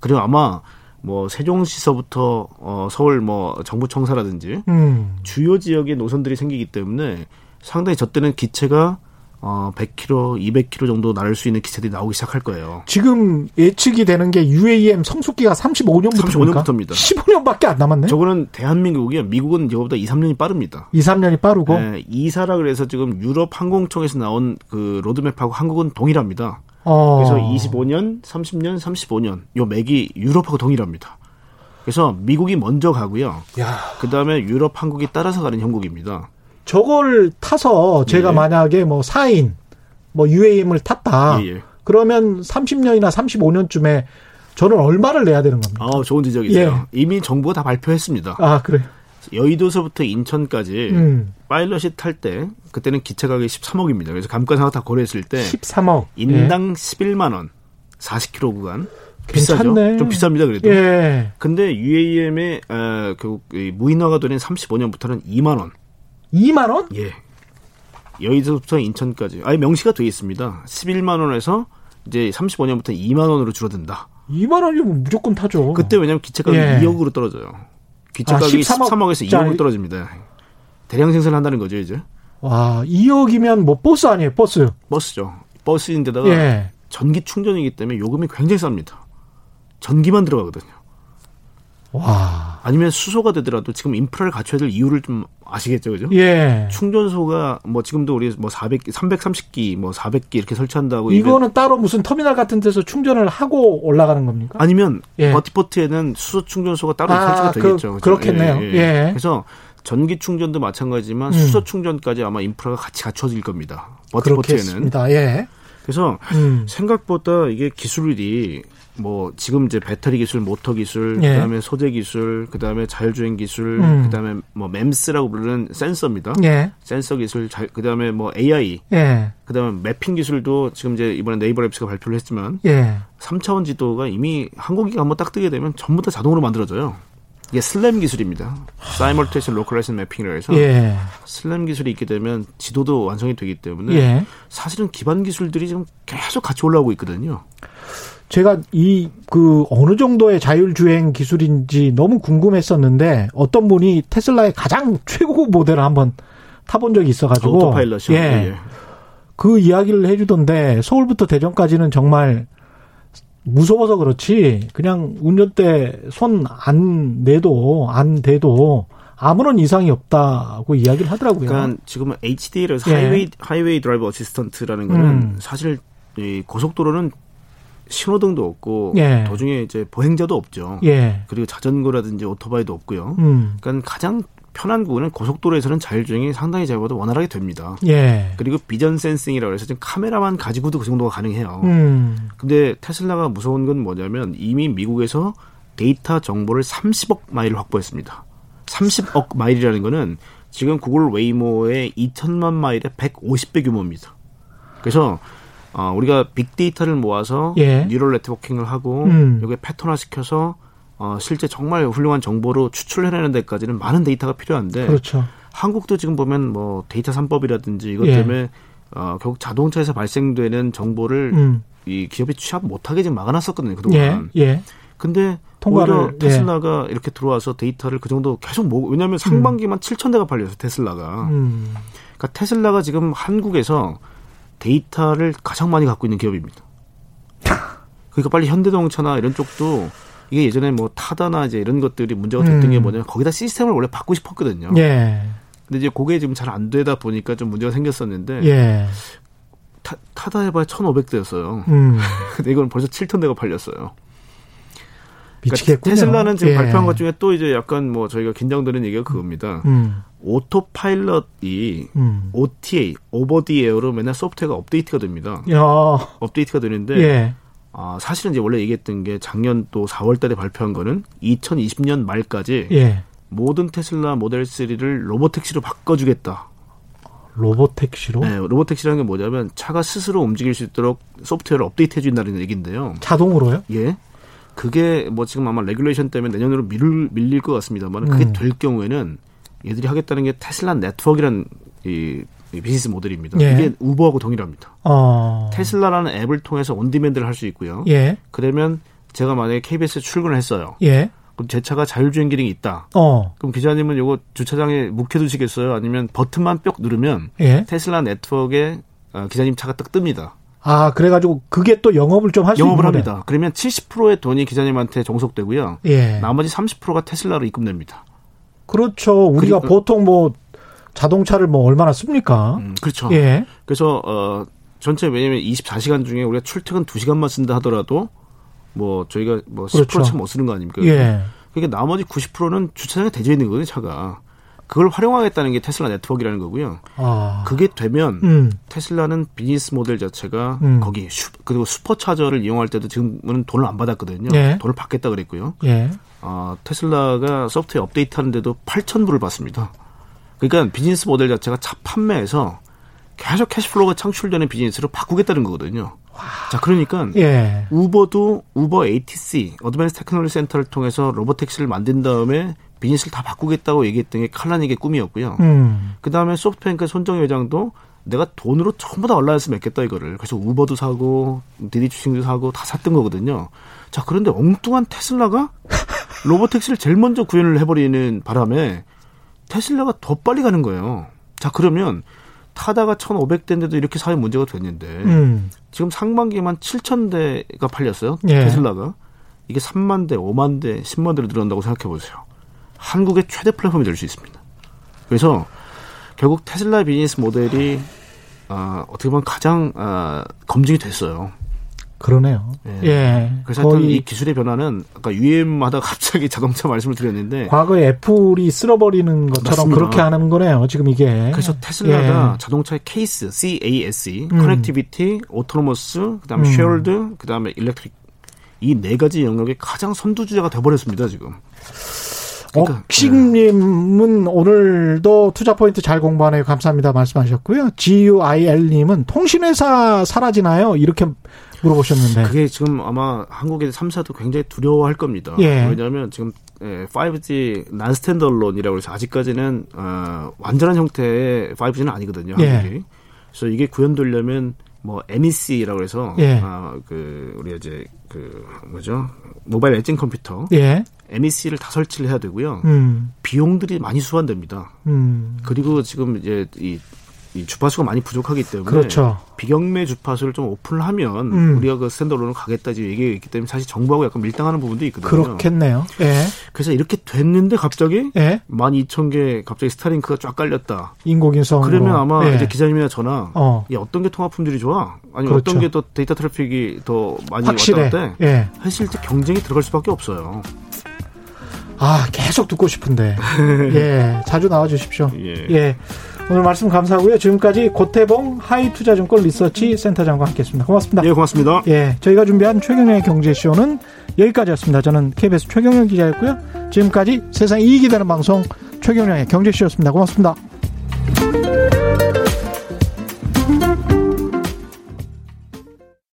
그리고 아마 뭐 세종시서부터 어 서울 뭐 정부청사라든지 음. 주요 지역에 노선들이 생기기 때문에 상당히 저 때는 기체가 어 100km, 200km 정도 날을 수 있는 기체들이 나오기 시작할 거예요. 지금 예측이 되는 게 UAM 성숙기가 35년부터 35년부터입니다. 15년밖에 안 남았네. 저거는 대한민국이요. 미국은 이거보다 2, 3년이 빠릅니다. 2, 3년이 빠르고. 네, 이사라 그래서 지금 유럽 항공청에서 나온 그 로드맵하고 한국은 동일합니다. 어. 그래서 25년, 30년, 35년 요 맥이 유럽하고 동일합니다. 그래서 미국이 먼저 가고요. 그 다음에 유럽, 한국이 따라서 가는 형국입니다. 저걸 타서 제가 예. 만약에 뭐 4인 뭐 UAM을 탔다. 예, 예. 그러면 30년이나 35년쯤에 저는 얼마를 내야 되는 겁니까? 아, 좋은 지적이세요. 예. 이미 정부가 다 발표했습니다. 아, 그래. 여의도서부터 인천까지 음. 파일럿이 탈 때 그때는 기차 가격이 13억입니다. 그래서 감가상각 다 고려했을 때 13억. 인당 예. 11만 원. 40km 구간. 비싸죠. 괜찮네. 좀 비쌉니다 그래도. 예. 근데 UAM의 어, 그 무인화가 되는 35년부터는 2만 원. 2만 원? 예. 여의도부터 인천까지 아예 명시가 되어 있습니다. 11만 원에서 이제 35년부터 2만 원으로 줄어든다. 2만 원이면 무조건 타죠. 그때 왜냐면 기체가격이 예. 2억으로 떨어져요. 기체가격이 아, 13억, 에서 2억으로 떨어집니다. 대량 생산을 한다는 거죠, 이제. 와, 2억이면 뭐 버스 아니에요, 버스? 버스죠. 버스인데다가 예. 전기 충전이기 때문에 요금이 굉장히 쌉니다. 전기만 들어가거든요. 와. 아니면 수소가 되더라도 지금 인프라를 갖춰야 될 이유를 좀 아시겠죠, 그죠? 예. 충전소가 뭐 지금도 우리 뭐 400, 330기, 뭐 400기 이렇게 설치한다고. 이거는 따로 무슨 터미널 같은 데서 충전을 하고 올라가는 겁니까? 아니면 예. 버티버티에는 수소 충전소가 따로 아, 설치가 그, 되겠죠. 그, 그렇겠네요. 예, 예. 예. 그래서 전기 충전도 마찬가지지만 음. 수소 충전까지 아마 인프라가 같이 갖춰질 겁니다. 버티버티에는. 예. 그래서 음. 생각보다 이게 기술이 뭐 지금 이제 배터리 기술, 모터 기술, 예. 그다음에 소재 기술, 그다음에 자율주행 기술, 음. 그다음에 뭐 MEMS라고 부르는 센서입니다. 예. 센서 기술, 자, 그다음에 뭐 AI, 예. 그다음에 매핑 기술도 지금 이제 이번에 네이버 랩스가 발표를 했지만 예. 3차원 지도가 이미 한국이 한번 딱 뜨게 되면 전부 다 자동으로 만들어져요. 이게 SLAM 기술입니다. simultaneous localization mapping이라 해서 예. 슬램 기술이 있게 되면 지도도 완성이 되기 때문에 예. 사실은 기반 기술들이 지금 계속 같이 올라오고 있거든요. 제가 이 그 어느 정도의 자율주행 기술인지 너무 궁금했었는데 어떤 분이 테슬라의 가장 최고 모델을 한번 타본 적이 있어가지고 오토파일럿이요. 예. 예. 그 이야기를 해주던데 서울부터 대전까지는 정말 무서워서 그렇지 그냥 운전대 손 안 내도 안 대도 아무런 이상이 없다고 이야기를 하더라고요. 그러니까 지금은 HDA를 예. highway highway drive assistant라는 거는 음. 사실 이 고속도로는 신호등도 없고 예. 도중에 이제 보행자도 없죠. 예. 그리고 자전거라든지 오토바이도 없고요. 음. 그러니까 가장 편한 구간은 고속도로에서는 자율주행이 상당히 제법 다 원활하게 됩니다. 예. 그리고 vision sensing이라고 해서 지금 카메라만 가지고도 그 정도가 가능해요. 음. 근데 테슬라가 무서운 건 뭐냐면 이미 미국에서 데이터 정보를 30억 마일을 확보했습니다. 30억 마일이라는 거는 지금 구글 웨이모의 2천만 마일의 150배 규모입니다. 그래서 어, 우리가 빅데이터를 모아서 예. neural networking을 하고 음. 여기에 패턴화 시켜서 어, 실제 정말 훌륭한 정보로 추출해내는 데까지는 많은 데이터가 필요한데 그렇죠. 한국도 지금 보면 뭐 데이터 삼법이라든지 이것 예. 때문에 어, 결국 자동차에서 발생되는 정보를 음. 이 기업이 취합 못하게 지금 막아놨었거든요 그동안. 예. 예. 근데 통과를, 오히려 예. 테슬라가 예. 이렇게 들어와서 데이터를 그 정도 계속 모 왜냐하면 상반기만 음. 7천 대가 팔려서 테슬라가. 음. 그러니까 테슬라가 지금 한국에서 데이터를 가장 많이 갖고 있는 기업입니다. 그러니까 빨리 현대자동차나 이런 쪽도 이게 예전에 뭐 타다나 이제 이런 것들이 문제가 됐던 음. 게 뭐냐면 거기다 시스템을 원래 바꾸고 싶었거든요. 예. 근데 이제 그게 지금 잘 안 되다 보니까 좀 문제가 생겼었는데 예. 타, 타다 해봐야 1,500대였어요. 음. 근데 이건 벌써 7톤 대가 팔렸어요. 미치겠군요. 그러니까 테슬라는 지금 예. 발표한 것 중에 또 이제 약간 뭐 저희가 긴장되는 얘기가 그겁니다. 음. Autopilot이 음. OTA, over the air로 맨날 소프트웨어가 업데이트가 됩니다. 야. 업데이트가 되는데 예. 아, 사실은 이제 원래 얘기했던 게 작년 또 4월 달에 발표한 거는 2020년 말까지 예. 모든 테슬라 모델 3를 robotaxi로 바꿔주겠다. robotaxi로? 네, robotaxi라는 게 뭐냐면 차가 스스로 움직일 수 있도록 소프트웨어를 업데이트 해준다는 얘기인데요. 자동으로요? 예. 그게 뭐 지금 아마 regulation 때문에 내년으로 밀, 밀릴 것 같습니다만 그게 음. 될 경우에는 얘들이 하겠다는 게 테슬라 네트워크라는 이, 이 비즈니스 모델입니다. 예. 이게 우버하고 동일합니다. 어. 테슬라라는 앱을 통해서 on-demand를 할 수 있고요. 예. 그러면 제가 만약에 KBS에 출근을 했어요. 예. 그럼 제 차가 자율주행 기능이 있다. 어. 그럼 기자님은 이거 주차장에 묵혀두시겠어요? 아니면 버튼만 뿅 누르면 예. 테슬라 네트워크에 어, 기자님 차가 딱 뜹니다. 아, 그래가지고 그게 또 영업을 좀 할 수 있는 영업을 합니다. 그러면 70%의 돈이 기자님한테 종속되고요. 예. 나머지 30%가 테슬라로 입금됩니다. 그렇죠. 우리가 그리고, 보통 뭐 자동차를 뭐 얼마나 씁니까? 음, 그렇죠. 예. 그래서 어 전체 왜냐면 24시간 중에 우리가 출퇴근 2시간만 쓴다 하더라도 뭐 저희가 뭐 10%차 그렇죠. 못 쓰는 거 아닙니까? 예. 그러니까 나머지 90%는 주차장에 대져 있는 거거든요, 차가. 그걸 활용하겠다는 게 테슬라 네트워크라는 거고요. 아. 그게 되면 음. 테슬라는 비즈니스 모델 자체가 음. 거기 슈, 그리고 슈퍼차저를 이용할 때도 지금은 돈을 안 받았거든요. 예. 돈을 받겠다 그랬고요. 예. 어, 테슬라가 소프트웨어 업데이트 하는데도 8천 불을 받습니다. 그러니까 비즈니스 모델 자체가 차 판매에서 계속 cash flow가 창출되는 비즈니스로 바꾸겠다는 거거든요. 와. 자, 그러니까 예. 우버도 우버 ATC advanced technology center를 통해서 robotaxi를 만든 다음에 비즈니스를 다 바꾸겠다고 얘기했던 게 칼라닉의 꿈이었고요. 음. 그 다음에 소프트뱅크 손정희 회장도 내가 돈으로 전부 다 alliance 맺겠다 이거를. 그래서 우버도 사고 디디 주식도 사고 다 샀던 거거든요. 자 그런데 엉뚱한 테슬라가 robotaxi를 제일 먼저 구현을 해버리는 바람에 테슬라가 더 빨리 가는 거예요. 자 그러면 타다가 1,500대인데도 이렇게 사회 문제가 됐는데 음. 지금 상반기에만 7,000대가 팔렸어요. 예. 테슬라가. 이게 3만 대, 5만 대, 10만 대로 늘어난다고 생각해 보세요. 한국의 최대 플랫폼이 될 수 있습니다. 그래서 결국 테슬라 비즈니스 모델이 어, 어떻게 보면 가장 어, 검증이 됐어요. 그러네요. 예. 예. 그래서 하여튼 이 기술의 변화는 아까 UAM 하다 갑자기 자동차 말씀을 드렸는데 과거에 애플이 쓸어버리는 것처럼 맞습니다. 그렇게 하는 거네요. 지금 이게. 그래서 테슬라가 예. 자동차의 CASE, CASE, 음. connectivity, autonomous, 그다음에 음. shared, 그다음에 electric 이 네 가지 영역의 가장 선두주자가 돼버렸습니다 지금. 그러니까, 옥식님은 네. 오늘도 투자 포인트 잘 공부하네요. 감사합니다. 말씀하셨고요. GUIL님은 통신회사 사라지나요? 이렇게 물어보셨는데. 그게 지금 아마 한국의 3사도 굉장히 두려워할 겁니다. 예. 왜냐하면 지금 5G 예, 난스탠더론이라고 해서 아직까지는 어, 완전한 형태의 5G는 아니거든요. 예. 한국이. 예. 그래서 이게 구현되려면 뭐 MEC라고 해서 예. 아, 그 우리 이제 그 뭐죠 모바일 엣징 컴퓨터 예. MEC를 다 설치를 해야 되고요. 음. 비용들이 많이 수반됩니다. 음. 그리고 지금 이제 이, 이 주파수가 많이 부족하기 때문에 그렇죠. 비경매 주파수를 좀 오픈을 하면 음. 우리가 그 스탠더론을 가겠다 지금 얘기했기 때문에 사실 정부하고 약간 밀당하는 부분도 있거든요. 그렇겠네요. 예. 그래서 이렇게 됐는데 갑자기 예. 12,000개 갑자기 스타링크가 쫙 깔렸다. 인공위성 그러면 아마 예. 이제 기자님이나 저나 어. 야, 어떤 게 통화품질이 좋아? 아니면 그렇죠. 어떤 게 더 데이터 트래픽이 더 많이 확실하게 왔다 갔다 해? 사실 예. 경쟁이 들어갈 수밖에 없어요. 아, 계속 듣고 싶은데. 예, 자주 나와 주십시오. 예. 예. 오늘 말씀 감사하고요. 지금까지 고태봉 하이투자증권 리서치 센터장과 함께했습니다. 고맙습니다. 예, 고맙습니다. 예, 저희가 준비한 최경영의 경제쇼는 여기까지였습니다. 저는 KBS 최경영 기자였고요. 지금까지 세상 이익이 되는 방송 최경영의 경제쇼였습니다. 고맙습니다.